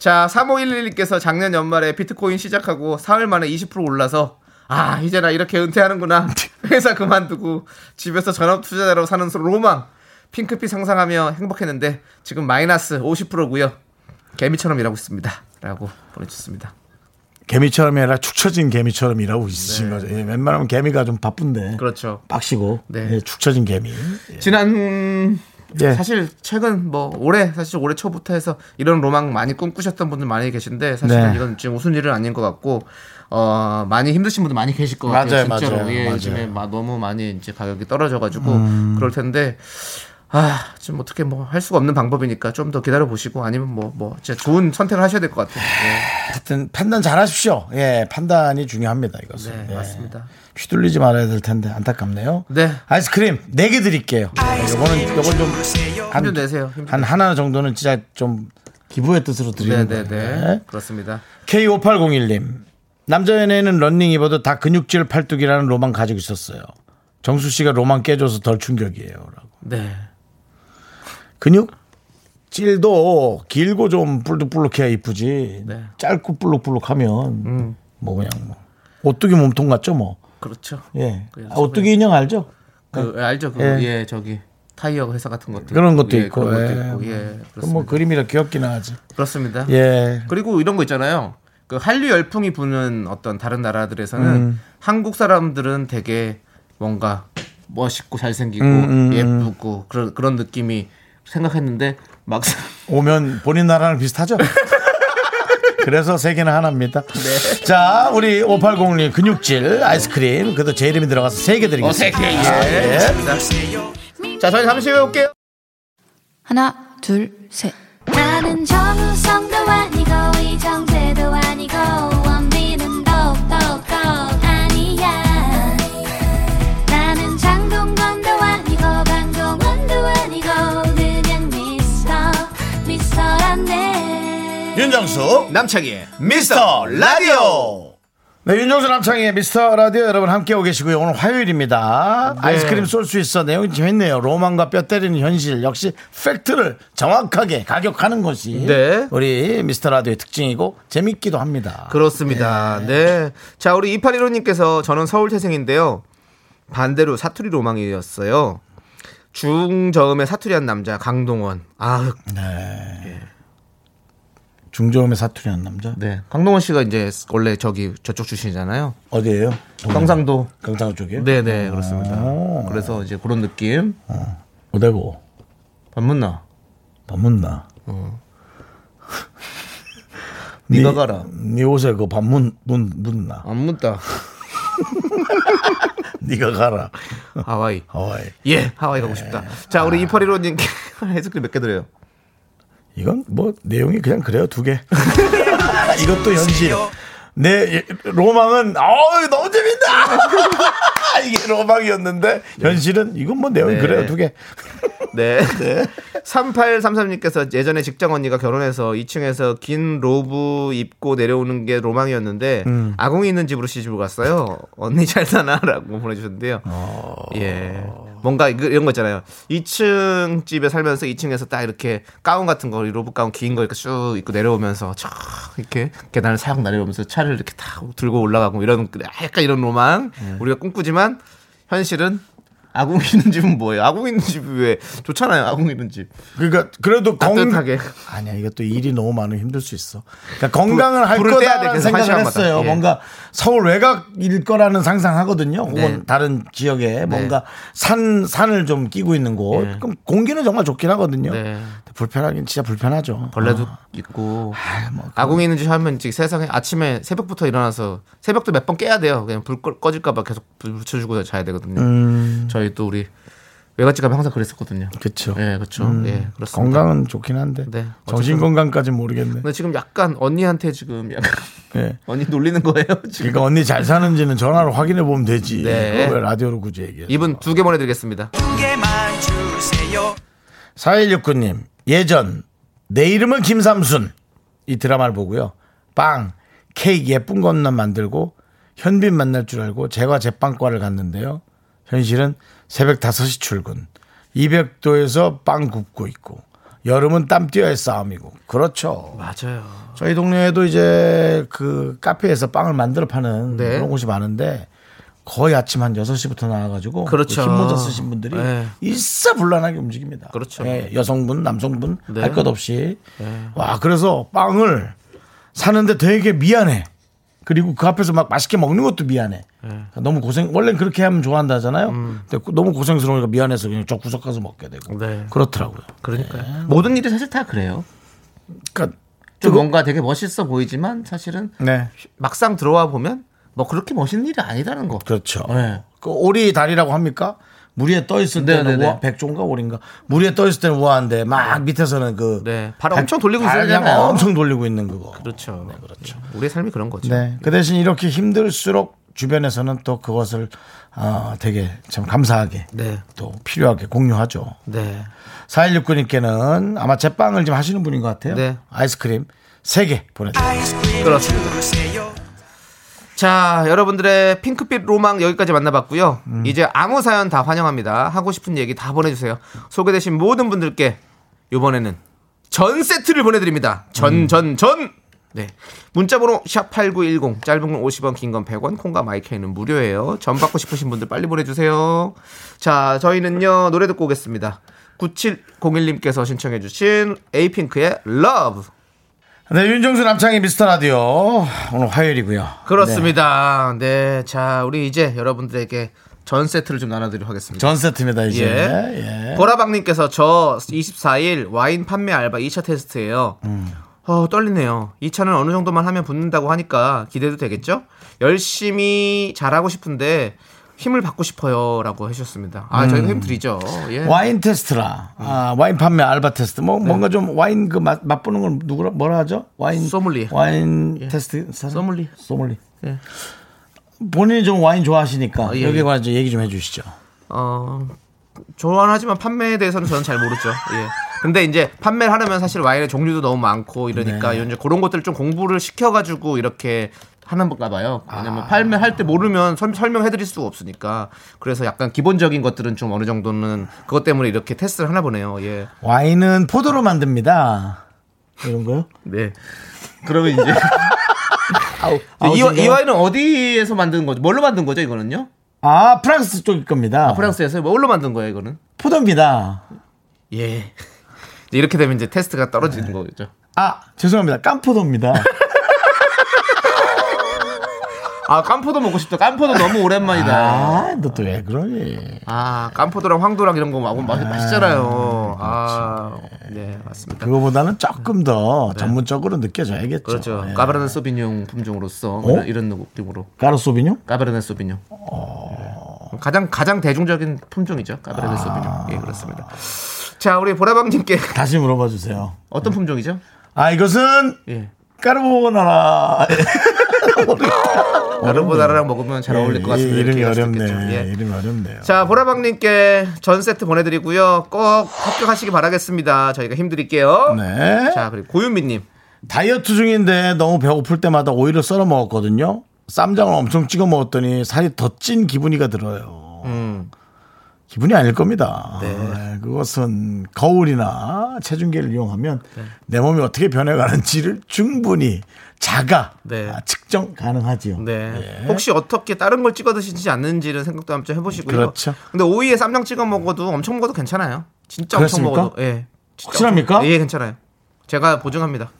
S2: 자, 3511님께서 작년 연말에 비트코인 시작하고 사흘 만에 20% 올라서 아, 이제 나 이렇게 은퇴하는구나. 회사 그만두고 집에서 전업 투자자로 사는 로망. 핑크빛 상상하며 행복했는데 지금 마이너스 50%고요. 개미처럼 일하고 있습니다. 라고 보내주셨습니다.
S1: 개미처럼이 아니라 축 처진 개미처럼 일하고 있으신 거죠. 예, 웬만하면 개미가 좀 바쁜데.
S2: 그렇죠.
S1: 빡시고.
S2: 네.
S1: 예, 축 처진 개미. 예.
S2: 지난
S1: 예.
S2: 사실 최근 뭐 올해 사실 올해 초부터 해서 이런 로망 많이 꿈꾸셨던 분들 많이 계신데 사실은
S1: 네.
S2: 이건 지금 웃은 일은 아닌 것 같고 어 많이 힘드신 분들 많이 계실 것 같아요
S1: 맞아요,
S2: 진짜로
S1: 맞아요,
S2: 예,
S1: 맞아요. 음.
S2: 요즘에 막 너무 많이 이제 가격이 떨어져가지고 그럴 텐데 아좀 어떻게 뭐 할 수가 없는 방법이니까 좀 더 기다려 보시고 아니면 뭐 뭐 진짜 좋은 선택을 하셔야 될 것 같아요 예.
S1: 하여튼 판단 잘 하십시오. 예, 판단이 중요합니다, 이것은.
S2: 네
S1: 예.
S2: 맞습니다
S1: 휘둘리지 말아야 될 텐데 안타깝네요.
S2: 네
S1: 아이스크림 4개 드릴게요. 네, 요거는 요건
S2: 좀힘
S1: 한,
S2: 좀 내세요
S1: 한 하나 정도는 진짜 좀 기부의 뜻으로 드리는
S2: 네네네
S1: 거예요.
S2: 그렇습니다
S1: K5801님. 남자 연예인은 런닝 입어도 다 근육질 팔뚝이라는 로망 가지고 있었어요. 정수 씨가 로망 깨줘서 덜 충격이에요. 라고.
S2: 네
S1: 근육질도 길고 좀 불룩불룩해야 이쁘지.
S2: 네.
S1: 짧고 불룩불룩하면 뭐 그냥 뭐 오뚜기 몸통 같죠 뭐.
S2: 그렇죠
S1: 예.
S2: 그래서
S1: 아, 오뚜기 인형 알죠?
S2: 그 알죠 그
S1: 예.
S2: 예. 저기 타이어 회사 같은 것도
S1: 그런 것도
S2: 예,
S1: 있고.
S2: 그런 것도
S1: 예.
S2: 있고 예
S1: 그럼
S2: 그렇습니다.
S1: 뭐 그림이라 귀엽기는 하지.
S2: 그렇습니다.
S1: 예.
S2: 그리고 이런 거 있잖아요. 그 한류 열풍이 부는 어떤 다른 나라들에서는
S1: 음.
S2: 한국 사람들은 되게 뭔가 멋있고 잘생기고
S1: 음,
S2: 예쁘고 그런 그런 느낌이 생각했는데 막상
S1: 오면 본인 나라랑 비슷하죠? 그래서 세계는 하나입니다.
S2: 네.
S1: 자, 우리 5801 근육질 아이스크림. 그래도 제 이름이 들어가서 세 개 드리겠습니다.
S2: 어색해
S1: 아,
S2: 예.
S1: 예.
S2: 좋습니다. 자 저희 잠시 후에 올게요.
S3: 하나, 둘, 셋.
S5: 나는 정우성도 아니고 이정재도 아니고
S1: 윤정수
S2: 남창희의
S1: 미스터 라디오. 네, 윤정수 남창의 미스터 라디오 여러분 함께 오 계시고요. 오늘 화요일입니다.
S2: 네.
S1: 아이스크림 쏠 수 있어. 내용이 재밌네요. 로망과 뼈 때리는 현실. 역시 팩트를 정확하게 가격하는 것이
S2: 네.
S1: 우리 미스터 라디오의 특징이고 재밌기도 합니다.
S2: 그렇습니다. 네. 자, 우리 2815님께서 저는 서울 태생인데요. 반대로 사투리 로망이었어요. 중저음의 사투리한 남자 강동원. 아,
S1: 중저음의 사투리 한 남자.
S2: 네. 강동원 씨가 이제 원래 저기 저쪽 출신이잖아요.
S1: 어디예요?
S2: 경상도.
S1: 경상도 쪽이요?
S2: 네, 네, 그렇습니다.
S1: 오.
S2: 그래서 이제 그런 느낌.
S1: 어디고?
S2: 반문나.
S1: 반문나.
S2: 네가 가라.
S1: 네 옷에 그 반문 문 문나.
S2: 안 묻다.
S1: 네가 가라.
S2: 하와이.
S1: 하와이.
S2: 예, 하와이 가고 싶다. 자, 우리 이퍼리로님께 아이스크림 몇 개 드려요?
S1: 이건 뭐 내용이 그냥 그래요 두 개. 이것도 현실. 내 로망은 어우 너무 재밌다. 이게 로망이었는데 현실은 이건 뭐 내용이
S2: 네.
S1: 그래요 두 개.
S2: 네. 3833님께서 예전에 직장 언니가 결혼해서 2층에서 긴 로브 입고 내려오는 게 로망이었는데
S1: 음.
S2: 아궁이 있는 집으로 시집을 갔어요. 언니 잘 사나라고 보내주셨는데요.
S1: 어.
S2: 예. 뭔가 이거- 이런 거 있잖아요. 2층 집에 살면서 2층에서 딱 이렇게 가운 같은 거, 로브 가운 긴 거 이렇게 쭉 입고 내려오면서 쫙 이렇게 계단을 싹 내려오면서 차를 이렇게 탁 들고 올라가고 이런 약간 이런 로망
S1: 네.
S2: 우리가 꿈꾸지만 현실은 아궁 있는 집은 뭐예요? 아궁 있는 집이 왜 좋잖아요. 아궁 있는 집.
S1: 그러니까 그래도 건
S2: 따뜻하게.
S1: 아니야 이것도 일이 너무 많으면 힘들 수 있어. 그러니까 건강을 할
S2: 불을 떼야 돼,
S1: 거다라는
S2: 그래서
S1: 생각을
S2: 한 시간마다.
S1: 했어요.
S2: 예.
S1: 뭔가 서울 외곽일 거라는 상상하거든요. 혹은
S2: 네.
S1: 다른 지역에 뭔가 산 산을 좀 끼고 있는 곳.
S2: 네.
S1: 그럼 공기는 정말 좋긴 하거든요.
S2: 네.
S1: 불편하긴 진짜 불편하죠.
S2: 벌레도
S1: 어.
S2: 있고
S1: 뭐
S2: 아궁이 있는 집 하면 지금 세상에 아침에 새벽부터 일어나서 새벽도 몇 번 깨야 돼요. 그냥 불 꺼- 꺼질까봐 계속 불 붙여주고 자야 되거든요.
S1: 음.
S2: 저희 또 우리 외갓집 가면 항상 그랬었거든요.
S1: 그렇죠.
S2: 예, 그렇죠. 예, 그렇습니다.
S1: 건강은 좋긴 한데
S2: 네.
S1: 정신 건강까지 모르겠네.
S2: 근데 지금 약간 언니한테 지금 약간
S1: 예.
S2: 언니 놀리는 거예요. 지금
S1: 그러니까 언니 잘 사는지는 전화로 확인해 보면 되지.
S2: 네.
S1: 왜 라디오로 굳이 얘기해?
S2: 이분 두 개 보내드리겠습니다.
S1: 4169님, 예전, 내 이름은 김삼순. 이 드라마를 보고요. 빵, 케이크 예쁜 것만 만들고 현빈 만날 줄 알고 제과 제빵과를 갔는데요. 현실은 새벽 5시 출근. 200도에서 빵 굽고 있고. 여름은 땀 뛰어야 싸움이고. 그렇죠.
S2: 맞아요.
S1: 저희 동네에도 이제 그 카페에서 빵을 만들어 파는
S2: 네.
S1: 그런 곳이 많은데 거의 아침 한 6시부터 나와가지고
S2: 그렇죠.
S1: 흰 모자 쓰신 분들이
S2: 네.
S1: 일사불란하게 움직입니다.
S2: 그렇죠.
S1: 예, 여성분, 남성분
S2: 네.
S1: 할것 없이 와 그래서 빵을 사는데 되게 미안해. 그리고 그 앞에서 막 맛있게 먹는 것도 미안해.
S2: 네.
S1: 너무 고생 원래 는 그렇게 하면 좋아한다 하잖아요.
S2: 음.
S1: 근데 너무 고생스러우니까 미안해서 그냥 저 구석 가서 먹게 되고
S2: 네.
S1: 그렇더라고요.
S2: 그러니까요. 모든 일이 사실 다 그래요.
S1: 그러니까
S2: 좀 뭔가 되게 멋있어 보이지만 사실은
S1: 네
S2: 막상 들어와 보면 뭐 그렇게 멋있는 일이 아니다는 거.
S1: 그렇죠.
S2: 네.
S1: 그 오리 다리라고 합니까? 물 위에 떠 있을
S2: 네,
S1: 때는
S2: 네, 네.
S1: 우아, 백종가 오리인가? 물 위에 떠 있을 때는 우아한데 막 밑에서는 그
S2: 네. 발을 엄청 돌리고
S1: 발
S2: 되잖아요.
S1: 엄청 돌리고 있는 그거.
S2: 그렇죠. 그렇죠. 우리의 삶이 그런 거죠.
S1: 네. 그 대신 이렇게 힘들수록 주변에서는 또 그것을 아, 되게 참 감사하게
S2: 네.
S1: 또 필요하게 공유하죠.
S2: 네.
S1: 4169님께는 아마 제빵을 지금 하시는 분인 것 같아요.
S2: 네.
S1: 아이스크림 3개 보내드립니다.
S2: 그렇습니다. 자, 여러분들의 핑크빛 로망 여기까지 만나봤고요. 이제 아무 사연 다 환영합니다. 하고 싶은 얘기 다 보내주세요. 소개되신 모든 분들께 이번에는 전 세트를 보내드립니다. 전, 전, 전! 네. 문자번호 샵8910, 짧은 건 50원, 긴 건 100원, 콩과 마이크는 무료예요. 전 받고 싶으신 분들 빨리 보내주세요. 자, 저희는요, 노래 듣고 오겠습니다. 9701님께서 신청해주신 에이핑크의 Love.
S1: 네, 윤정수 남창희 미스터 라디오 오늘 화요일이고요.
S2: 그렇습니다. 네. 자, 우리 이제 여러분들에게 전 세트를 좀 나눠드리도록 하겠습니다.
S1: 전 세트입니다 이제.
S2: 예.
S1: 예.
S2: 보라방님께서 저 24일 와인 판매 알바 2차 테스트예요.
S1: 음.
S2: 어, 떨리네요. 2차는 어느 정도만 하면 붙는다고 하니까 기대도 되겠죠? 열심히 잘하고 싶은데 힘을 받고 싶어요라고 해주셨습니다. 아, 저희가 힘 드리죠. 예.
S1: 음. 와인 테스트라. 아, 와인 판매 알바 테스트. 뭐 뭔가 좀 와인 그 맛, 맛보는 걸 누구라 뭐라 하죠? 와인
S2: 소믈리에.
S1: 와인 테스트 사람?
S2: 소믈리에.
S1: 소믈리.
S2: 예.
S1: 본인이 좀 와인 좋아하시니까
S2: 아, 예,
S1: 여기에
S2: 예.
S1: 관해서 얘기 좀 해 주시죠.
S2: 어, 좋아하지만 판매에 대해서는 저는 잘 모르죠. 예. 근데 이제 판매를 하려면 사실 와인의 종류도 너무 많고 이러니까
S1: 네.
S2: 이제 그런 것들을 좀 공부를 시켜가지고 이렇게 하는가 봐요.
S1: 아.
S2: 왜냐면 판매할 때 모르면 설- 설명해 드릴 수가 없으니까. 그래서 약간 기본적인 것들은 좀 어느 정도는 그것 때문에 이렇게 테스트를 하나 보네요. 예.
S1: 와인은 포도로 만듭니다. 이런 거요?
S2: 네. 그러면 이제 이,
S1: 아웃인가요?
S2: 이 와인은 어디에서 만든 거죠? 뭘로 만든 거죠? 이거는요?
S1: 아 프랑스 쪽일 겁니다.
S2: 프랑스에서 뭘로 만든 거예요? 이거는?
S1: 포도입니다.
S2: 예. 이렇게 되면 이제 테스트가 떨어지는 거죠.
S1: 아 죄송합니다. 깜포도입니다.
S2: 아 깜포도 먹고 싶다. 깜포도 너무 오랜만이다.
S1: 아 너 또 왜 그러니?
S2: 아 깜포도랑 황도랑 이런 거 먹으면 맛- 맛있잖아요. 아 네, 맞습니다.
S1: 그거보다는 조금 더 전문적으로 느껴져야겠죠.
S2: 그렇죠.
S1: 예.
S2: 까베르네 소비뇽 품종으로서
S1: 어?
S2: 이런, 이런 느낌으로
S1: 까르 소비뇽?
S2: 까베르네 소비뇽. 네. 가장 가장 대중적인 품종이죠. 까베르네 소비뇽. 예, 그렇습니다. 자, 우리 보라방님께
S1: 다시 물어봐 주세요.
S2: 어떤 품종이죠?
S1: 아 이것은
S2: 예.
S1: 까르보나라.
S2: 까르보나라랑 먹으면 잘 어울릴 것 같습니다.
S1: 예, 이름이
S2: 이렇게
S1: 어렵네.
S2: 얘기할 수 있겠죠. 예.
S1: 이름이 어렵네요.
S2: 자, 보라방님께 전 세트 보내드리고요. 꼭 합격하시기 바라겠습니다. 저희가 힘드릴게요.
S1: 네.
S2: 자, 그리고 고윤미님.
S1: 다이어트 중인데 너무 배고플 때마다 오이를 썰어 먹었거든요. 쌈장을 엄청 찍어 먹었더니 살이 더 찐 기분이가 들어요.
S2: 음,
S1: 기분이 아닐 겁니다.
S2: 네.
S1: 네, 그것은 거울이나 체중계를 이용하면
S2: 네.
S1: 내 몸이 어떻게 변해가는지를 충분히 자가
S2: 네.
S1: 아, 측정 가능하지요.
S2: 네. 혹시 어떻게 다른 걸 찍어 드시지 않는지는 생각도 한번 해보시고요.
S1: 그렇죠.
S2: 근데 오이에 쌈장 찍어 먹어도 엄청 먹어도 괜찮아요. 진짜
S1: 그렇습니까?
S2: 엄청 먹어도. 예.
S1: 확실합니까?
S2: 엄청- 예, 괜찮아요. 제가 보증합니다.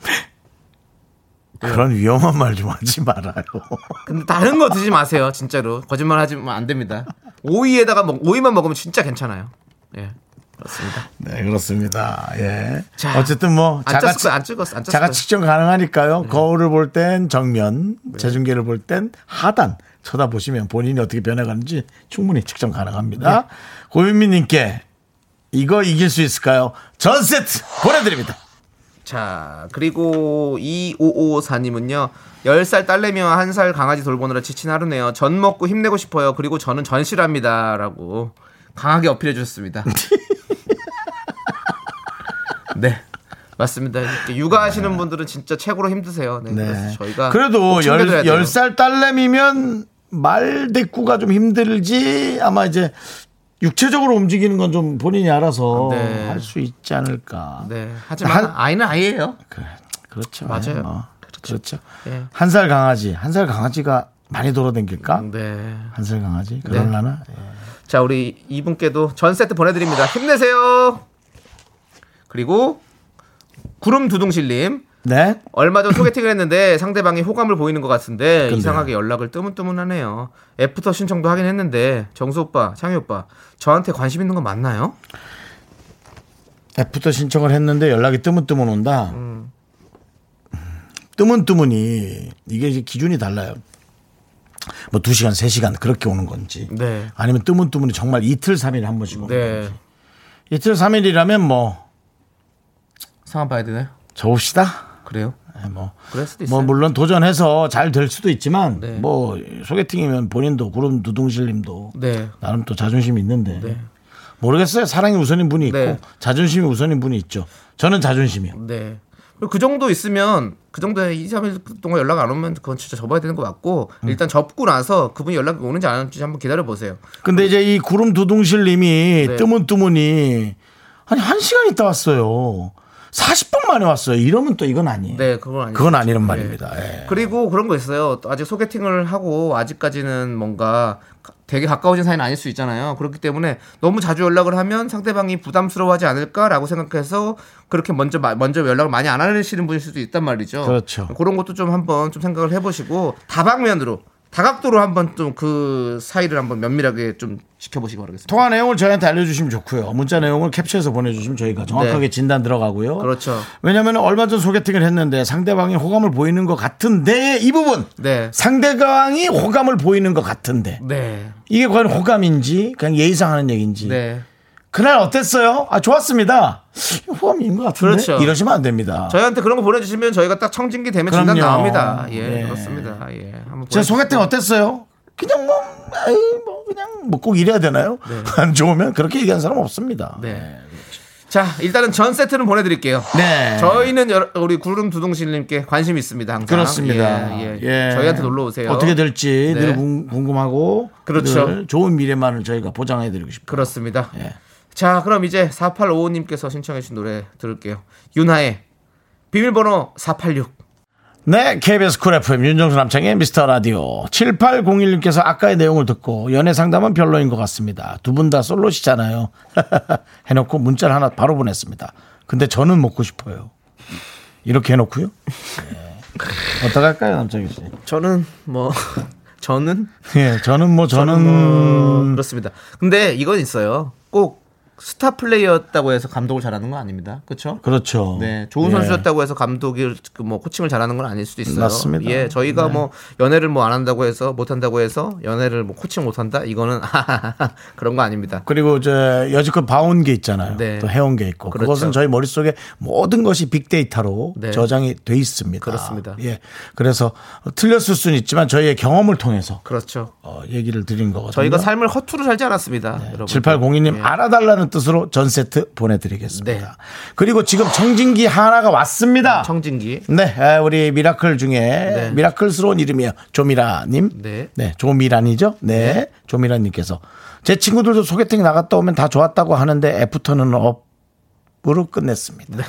S1: 그런 위험한 말 좀 하지 말아요.
S2: 근데 다른 거 드지 마세요. 진짜로. 거짓말 하시면 안 됩니다. 오이에다가 먹, 오이만 먹으면 진짜 괜찮아요. 예. 그렇습니다.
S1: 네, 그렇습니다. 예.
S2: 자,
S1: 어쨌든
S2: 뭐안
S1: 자가,
S2: 쪘을 거안 찍었어. 안
S1: 자가. 측정 가능하니까요. 거울을 볼 땐 정면, 체중계를 볼 땐 하단 쳐다보시면 본인이 어떻게 변해가는지 충분히 측정 가능합니다. 고윤미님께 이거 이길 수 있을까요? 전 세트 보내드립니다.
S2: 자, 그리고 2554님은요. 10살 딸내미와 1살 강아지 돌보느라 지친 하루네요. 전 먹고 힘내고 싶어요. 그리고 저는 전실합니다. 라고 강하게 어필해 주셨습니다. 네. 맞습니다. 육아하시는 분들은 진짜 최고로 힘드세요. 네. 그래서 저희가
S1: 그래도 열. 열살 딸내미면 말 대꾸가 좀 힘들지 아마 이제 육체적으로 움직이는 건 좀 본인이 알아서
S2: 네.
S1: 할수 있지 않을까.
S2: 네. 하지만
S1: 한-
S2: 아이는 아이예요.
S1: 그래, 그렇죠.
S2: 맞아요.
S1: 예, 뭐. 그렇죠.
S2: 예.
S1: 한살 강아지, 한 살 강아지가 많이 돌아다닐까?
S2: 네.
S1: 한 살 강아지 그럴라나? 예.
S2: 자, 우리 이분께도 전 세트 보내드립니다. 힘내세요. 그리고 구름 두둥실님
S1: 네.
S2: 얼마 전 소개팅을 했는데 상대방이 호감을 보이는 것 같은데
S1: 근데요?
S2: 이상하게 연락을 뜨문뜨문하네요. 애프터 신청도 하긴 했는데 정수 오빠, 창희 오빠 저한테 관심 있는 거 맞나요?
S1: 애프터 신청을 했는데 연락이 뜨문뜨문 온다.
S2: 음.
S1: 뜨문뜨문이 이게 이제 기준이 달라요. 뭐 2시간, 3시간 그렇게 오는 건지.
S2: 네.
S1: 아니면 뜨문뜨문이 정말 이틀, 3일에 한 번씩 오는
S2: 네.
S1: 건지. 이틀, 3일이라면 뭐
S2: 상황 봐야 되나요?
S1: 저읍시다.
S2: 그래요?
S1: 예, 뭐,
S2: 그럴 수도 있어요.
S1: 뭐 물론 도전해서 잘 될 수도 있지만
S2: 네.
S1: 뭐 소개팅이면 본인도 구름 두둥실님도
S2: 네.
S1: 나름 또 자존심이 있는데
S2: 네.
S1: 모르겠어요. 사랑이 우선인 분이 있고
S2: 네.
S1: 자존심이 우선인 분이 있죠. 저는 자존심이요.
S2: 네. 그 정도 있으면 그 정도에 2, 3일 동안 연락 안 오면 그건 진짜 접어야 되는 거 맞고
S1: 음.
S2: 일단 접고 나서 그분이 연락이 오는지 안 오는지 한번 기다려 보세요.
S1: 근데 이제 이 구름 두둥실님이
S2: 네.
S1: 뜨문뜨문이 아니 한 시간 있다 왔어요. 40분 만에 왔어요. 이러면 또 이건 아니에요.
S2: 네, 그건 아니죠.
S1: 그건 아니란
S2: 네.
S1: 말입니다. 예.
S2: 그리고 그런 거 있어요. 또 아직 소개팅을 하고 아직까지는 뭔가 가- 되게 가까워진 사이는 아닐 수 있잖아요. 그렇기 때문에 너무 자주 연락을 하면 상대방이 부담스러워하지 않을까라고 생각해서 그렇게 먼저 마- 먼저 연락을 많이 안 하시는 분일 수도 있단 말이죠.
S1: 그렇죠.
S2: 그런 것도 좀 한번 좀 생각을 해보시고 다방면으로 다각도로 한번 좀 그 사이를 한번 면밀하게 좀 지켜보시기 바라겠습니다.
S1: 통화 내용을 저희한테 알려주시면 좋고요. 문자 내용을 캡처해서 보내주시면 저희가 정확하게
S2: 네.
S1: 진단 들어가고요.
S2: 그렇죠.
S1: 왜냐하면 얼마 전 소개팅을 했는데 상대방이 호감을 보이는 것 같은데 이 부분
S2: 네.
S1: 상대방이 호감을 보이는 것 같은데
S2: 네.
S1: 이게 과연 호감인지 그냥 예의상 하는 얘기인지
S2: 네.
S1: 그날 어땠어요? 아 좋았습니다. 호감인 것 같은데
S2: 그렇죠.
S1: 이러시면 안 됩니다.
S2: 저희한테 그런 거 보내주시면 저희가 딱 청진기 되면
S1: 그럼요.
S2: 진단 나옵니다. 예,
S1: 네.
S2: 그렇습니다. 예, 한번
S1: 제. 소개팅 어땠어요? 그냥 뭐, 에이, 뭐 그냥 뭐 꼭 이래야 되나요? 안 좋으면 그렇게 얘기하는 사람 없습니다.
S2: 네. 자, 일단은 전 세트는 보내드릴게요.
S1: 네.
S2: 저희는 여러- 우리 구름 두둥실님께 관심 있습니다. 항상.
S1: 그렇습니다.
S2: 예, 예. 저희한테 놀러 오세요.
S1: 어떻게 될지
S2: 네.
S1: 늘 궁- 궁금하고
S2: 그렇죠.
S1: 늘 좋은 미래만을 저희가 보장해드리고 싶어요.
S2: 그렇습니다.
S1: 예.
S2: 자, 그럼 이제 4855님께서 신청해주신 노래 들을게요. 윤하의 비밀번호 486.
S1: 네, KBS 쿨 FM 윤정수 남창의 미스터 라디오 7801님께서 아까의 내용을 듣고 연애 상담은 별로인 것 같습니다. 두 분 다 솔로시잖아요. 해놓고 문자를 하나 바로 보냈습니다. 근데 저는 먹고 싶어요. 이렇게 해놓고요. 네. 어떡할까요, 남창희 씨?
S2: 저는 뭐, 저는
S1: 예, 저는 뭐 저는
S2: 뭐 그렇습니다. 근데 이건 있어요. 꼭 스타 플레이였다고 해서 감독을 잘하는 건 아닙니다. 그렇죠?
S1: 그렇죠.
S2: 네, 좋은
S1: 예.
S2: 선수였다고 해서 감독이 그뭐 코칭을 잘하는 건 아닐 수도 있어요.
S1: 맞습니다.
S2: 예, 저희가
S1: 네.
S2: 뭐 연애를 뭐 안 한다고 해서 못 한다고 해서 연애를 뭐 코칭 못 한다 이거는 그런 거 아닙니다.
S1: 그리고 저 여지껏 봐온 게 있잖아요.
S2: 네.
S1: 또 해온 게 있고
S2: 그렇죠.
S1: 그것은 저희 머릿 속에 모든 것이 빅데이터로
S2: 네.
S1: 저장이 돼 있습니다.
S2: 그렇습니다.
S1: 예. 그래서 틀렸을 수는 있지만 저희의 경험을 통해서
S2: 그렇죠.
S1: 어, 얘기를 드린 거거든요.
S2: 저희가 삶을 허투루 살지 않았습니다. 여러분.
S1: 7802님
S2: 예.
S1: 알아달라는 뜻으로 전 세트 보내드리겠습니다.
S2: 네.
S1: 그리고 지금 청진기 하나가 왔습니다.
S2: 청진기.
S1: 네, 에, 우리 미라클 중에
S2: 네.
S1: 미라클스러운 이름이에요. 조미라님.
S2: 네.
S1: 조미란이죠. 네, 조미란님께서 제 친구들도 소개팅 나갔다 오면 다 좋았다고 하는데 애프터는 업으로 끝냈습니다.
S2: 네.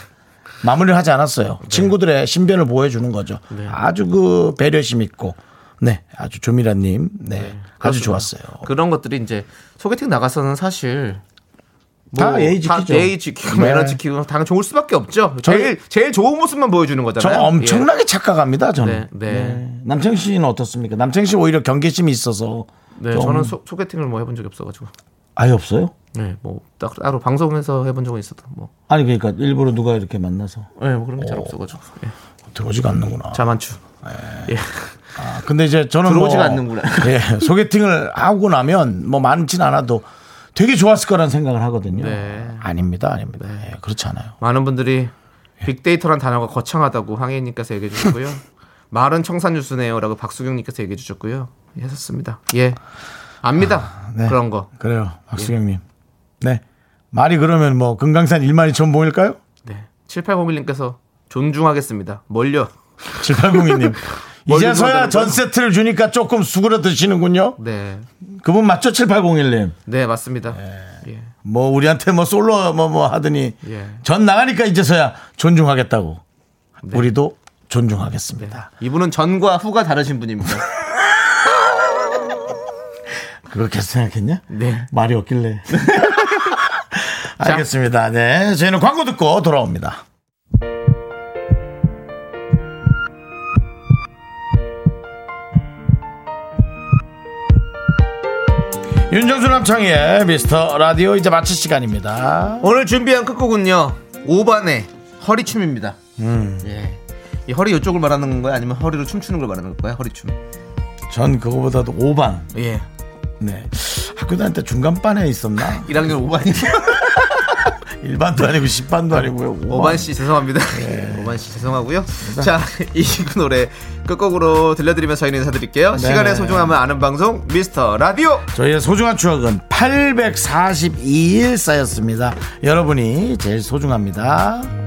S1: 마무리를 하지 않았어요. 친구들의 신변을 보여주는 거죠.
S2: 네.
S1: 아주 그 배려심 있고, 네, 아주 조미라님, 네, 아주
S2: 그렇습니다.
S1: 좋았어요.
S2: 그런 것들이 이제 소개팅 나가서는 사실
S1: 다 예의 지키죠.
S2: 예의 지키고
S1: 네.
S2: 매너 지키고 당연 좋을 수밖에 없죠. 제일 제일 좋은 모습만 보여주는
S1: 저
S2: 거잖아요.
S1: 엄청나게 착각합니다. 저는.
S2: 네, 네.
S1: 남창 씨는 어떻습니까? 남창 씨 오히려 경계심이 있어서
S2: 예. 네,
S1: 좀-
S2: 저는 소, 소개팅을 뭐 해본 적이 없어가지고.
S1: 아예 없어요?
S2: 네, 뭐 따- 따로 방송에서 해본 적은 있어도 뭐,
S1: 아니 그러니까 일부러 누가 이렇게 만나서
S2: 네, 뭐 그런 게 잘 없어가지고. 예.
S1: 들어오지가 않는구나.
S2: 자만추. 예.
S1: 아, 근데 이제 저는
S2: 들어오지가
S1: 뭐,
S2: 않는구나.
S1: 예, 소개팅을 하고 나면 뭐 많진 않아도 되게 좋았을 거란 생각을 하거든요.
S2: 네.
S1: 아닙니다, 아닙니다. 예, 그렇지 않아요.
S2: 많은 분들이 빅데이터란 단어가 거창하다고 황혜인님께서 얘기해 주셨고요. 말은 청산유수네요라고 박수경님께서 얘기해 주셨고요. 예, 했었습니다. 예, 압니다.
S1: 네.
S2: 그런 거.
S1: 그래요, 박수경님. 네, 말이 그러면 뭐 금강산 1만이 전 봉일까요?
S2: 네. 7801님께서 존중하겠습니다. 뭘요?
S1: 7802님. 이제서야 전? 세트를 주니까 조금 수그러 드시는군요.
S2: 네.
S1: 그분 맞죠? 7801님.
S2: 네, 맞습니다. 예.
S1: 뭐 우리한테 뭐 솔로 뭐뭐 하더니
S2: 예.
S1: 전 나가니까 이제서야 존중하겠다고.
S2: 네.
S1: 우리도 존중하겠습니다.
S2: 이분은 전과 후가 다르신 분입니다.
S1: 그렇게 생각했냐?
S2: 네.
S1: 말이 없길래. 알겠습니다. 네. 저희는 광고 듣고 돌아옵니다. 윤정수 남창희의 미스터 라디오 이제 마칠 시간입니다.
S2: 오늘 준비한 끝곡은요. 5반의 허리춤입니다.
S1: 음.
S2: 예. 이 허리 이쪽을 말하는 건가요? 아니면 허리로 춤추는 걸 말하는 건가요? 허리춤.
S1: 전 그거보다도 5반.
S2: 예.
S1: 네. 학교 다닐 때 중간반에 있었나?
S2: 1학년 5반이요.
S1: 1반도 아니고 10반도 아니고요. 5반.
S2: 5반 씨 죄송합니다.
S1: 네.
S2: 5반 씨 죄송하고요. 자, 이 노래 끝곡으로 들려드리면서 저희는 인사드릴게요. 시간의 소중함을 아는 방송 미스터 라디오.
S1: 저희의 소중한 추억은 842일 쌓였습니다. 여러분이 제일 소중합니다.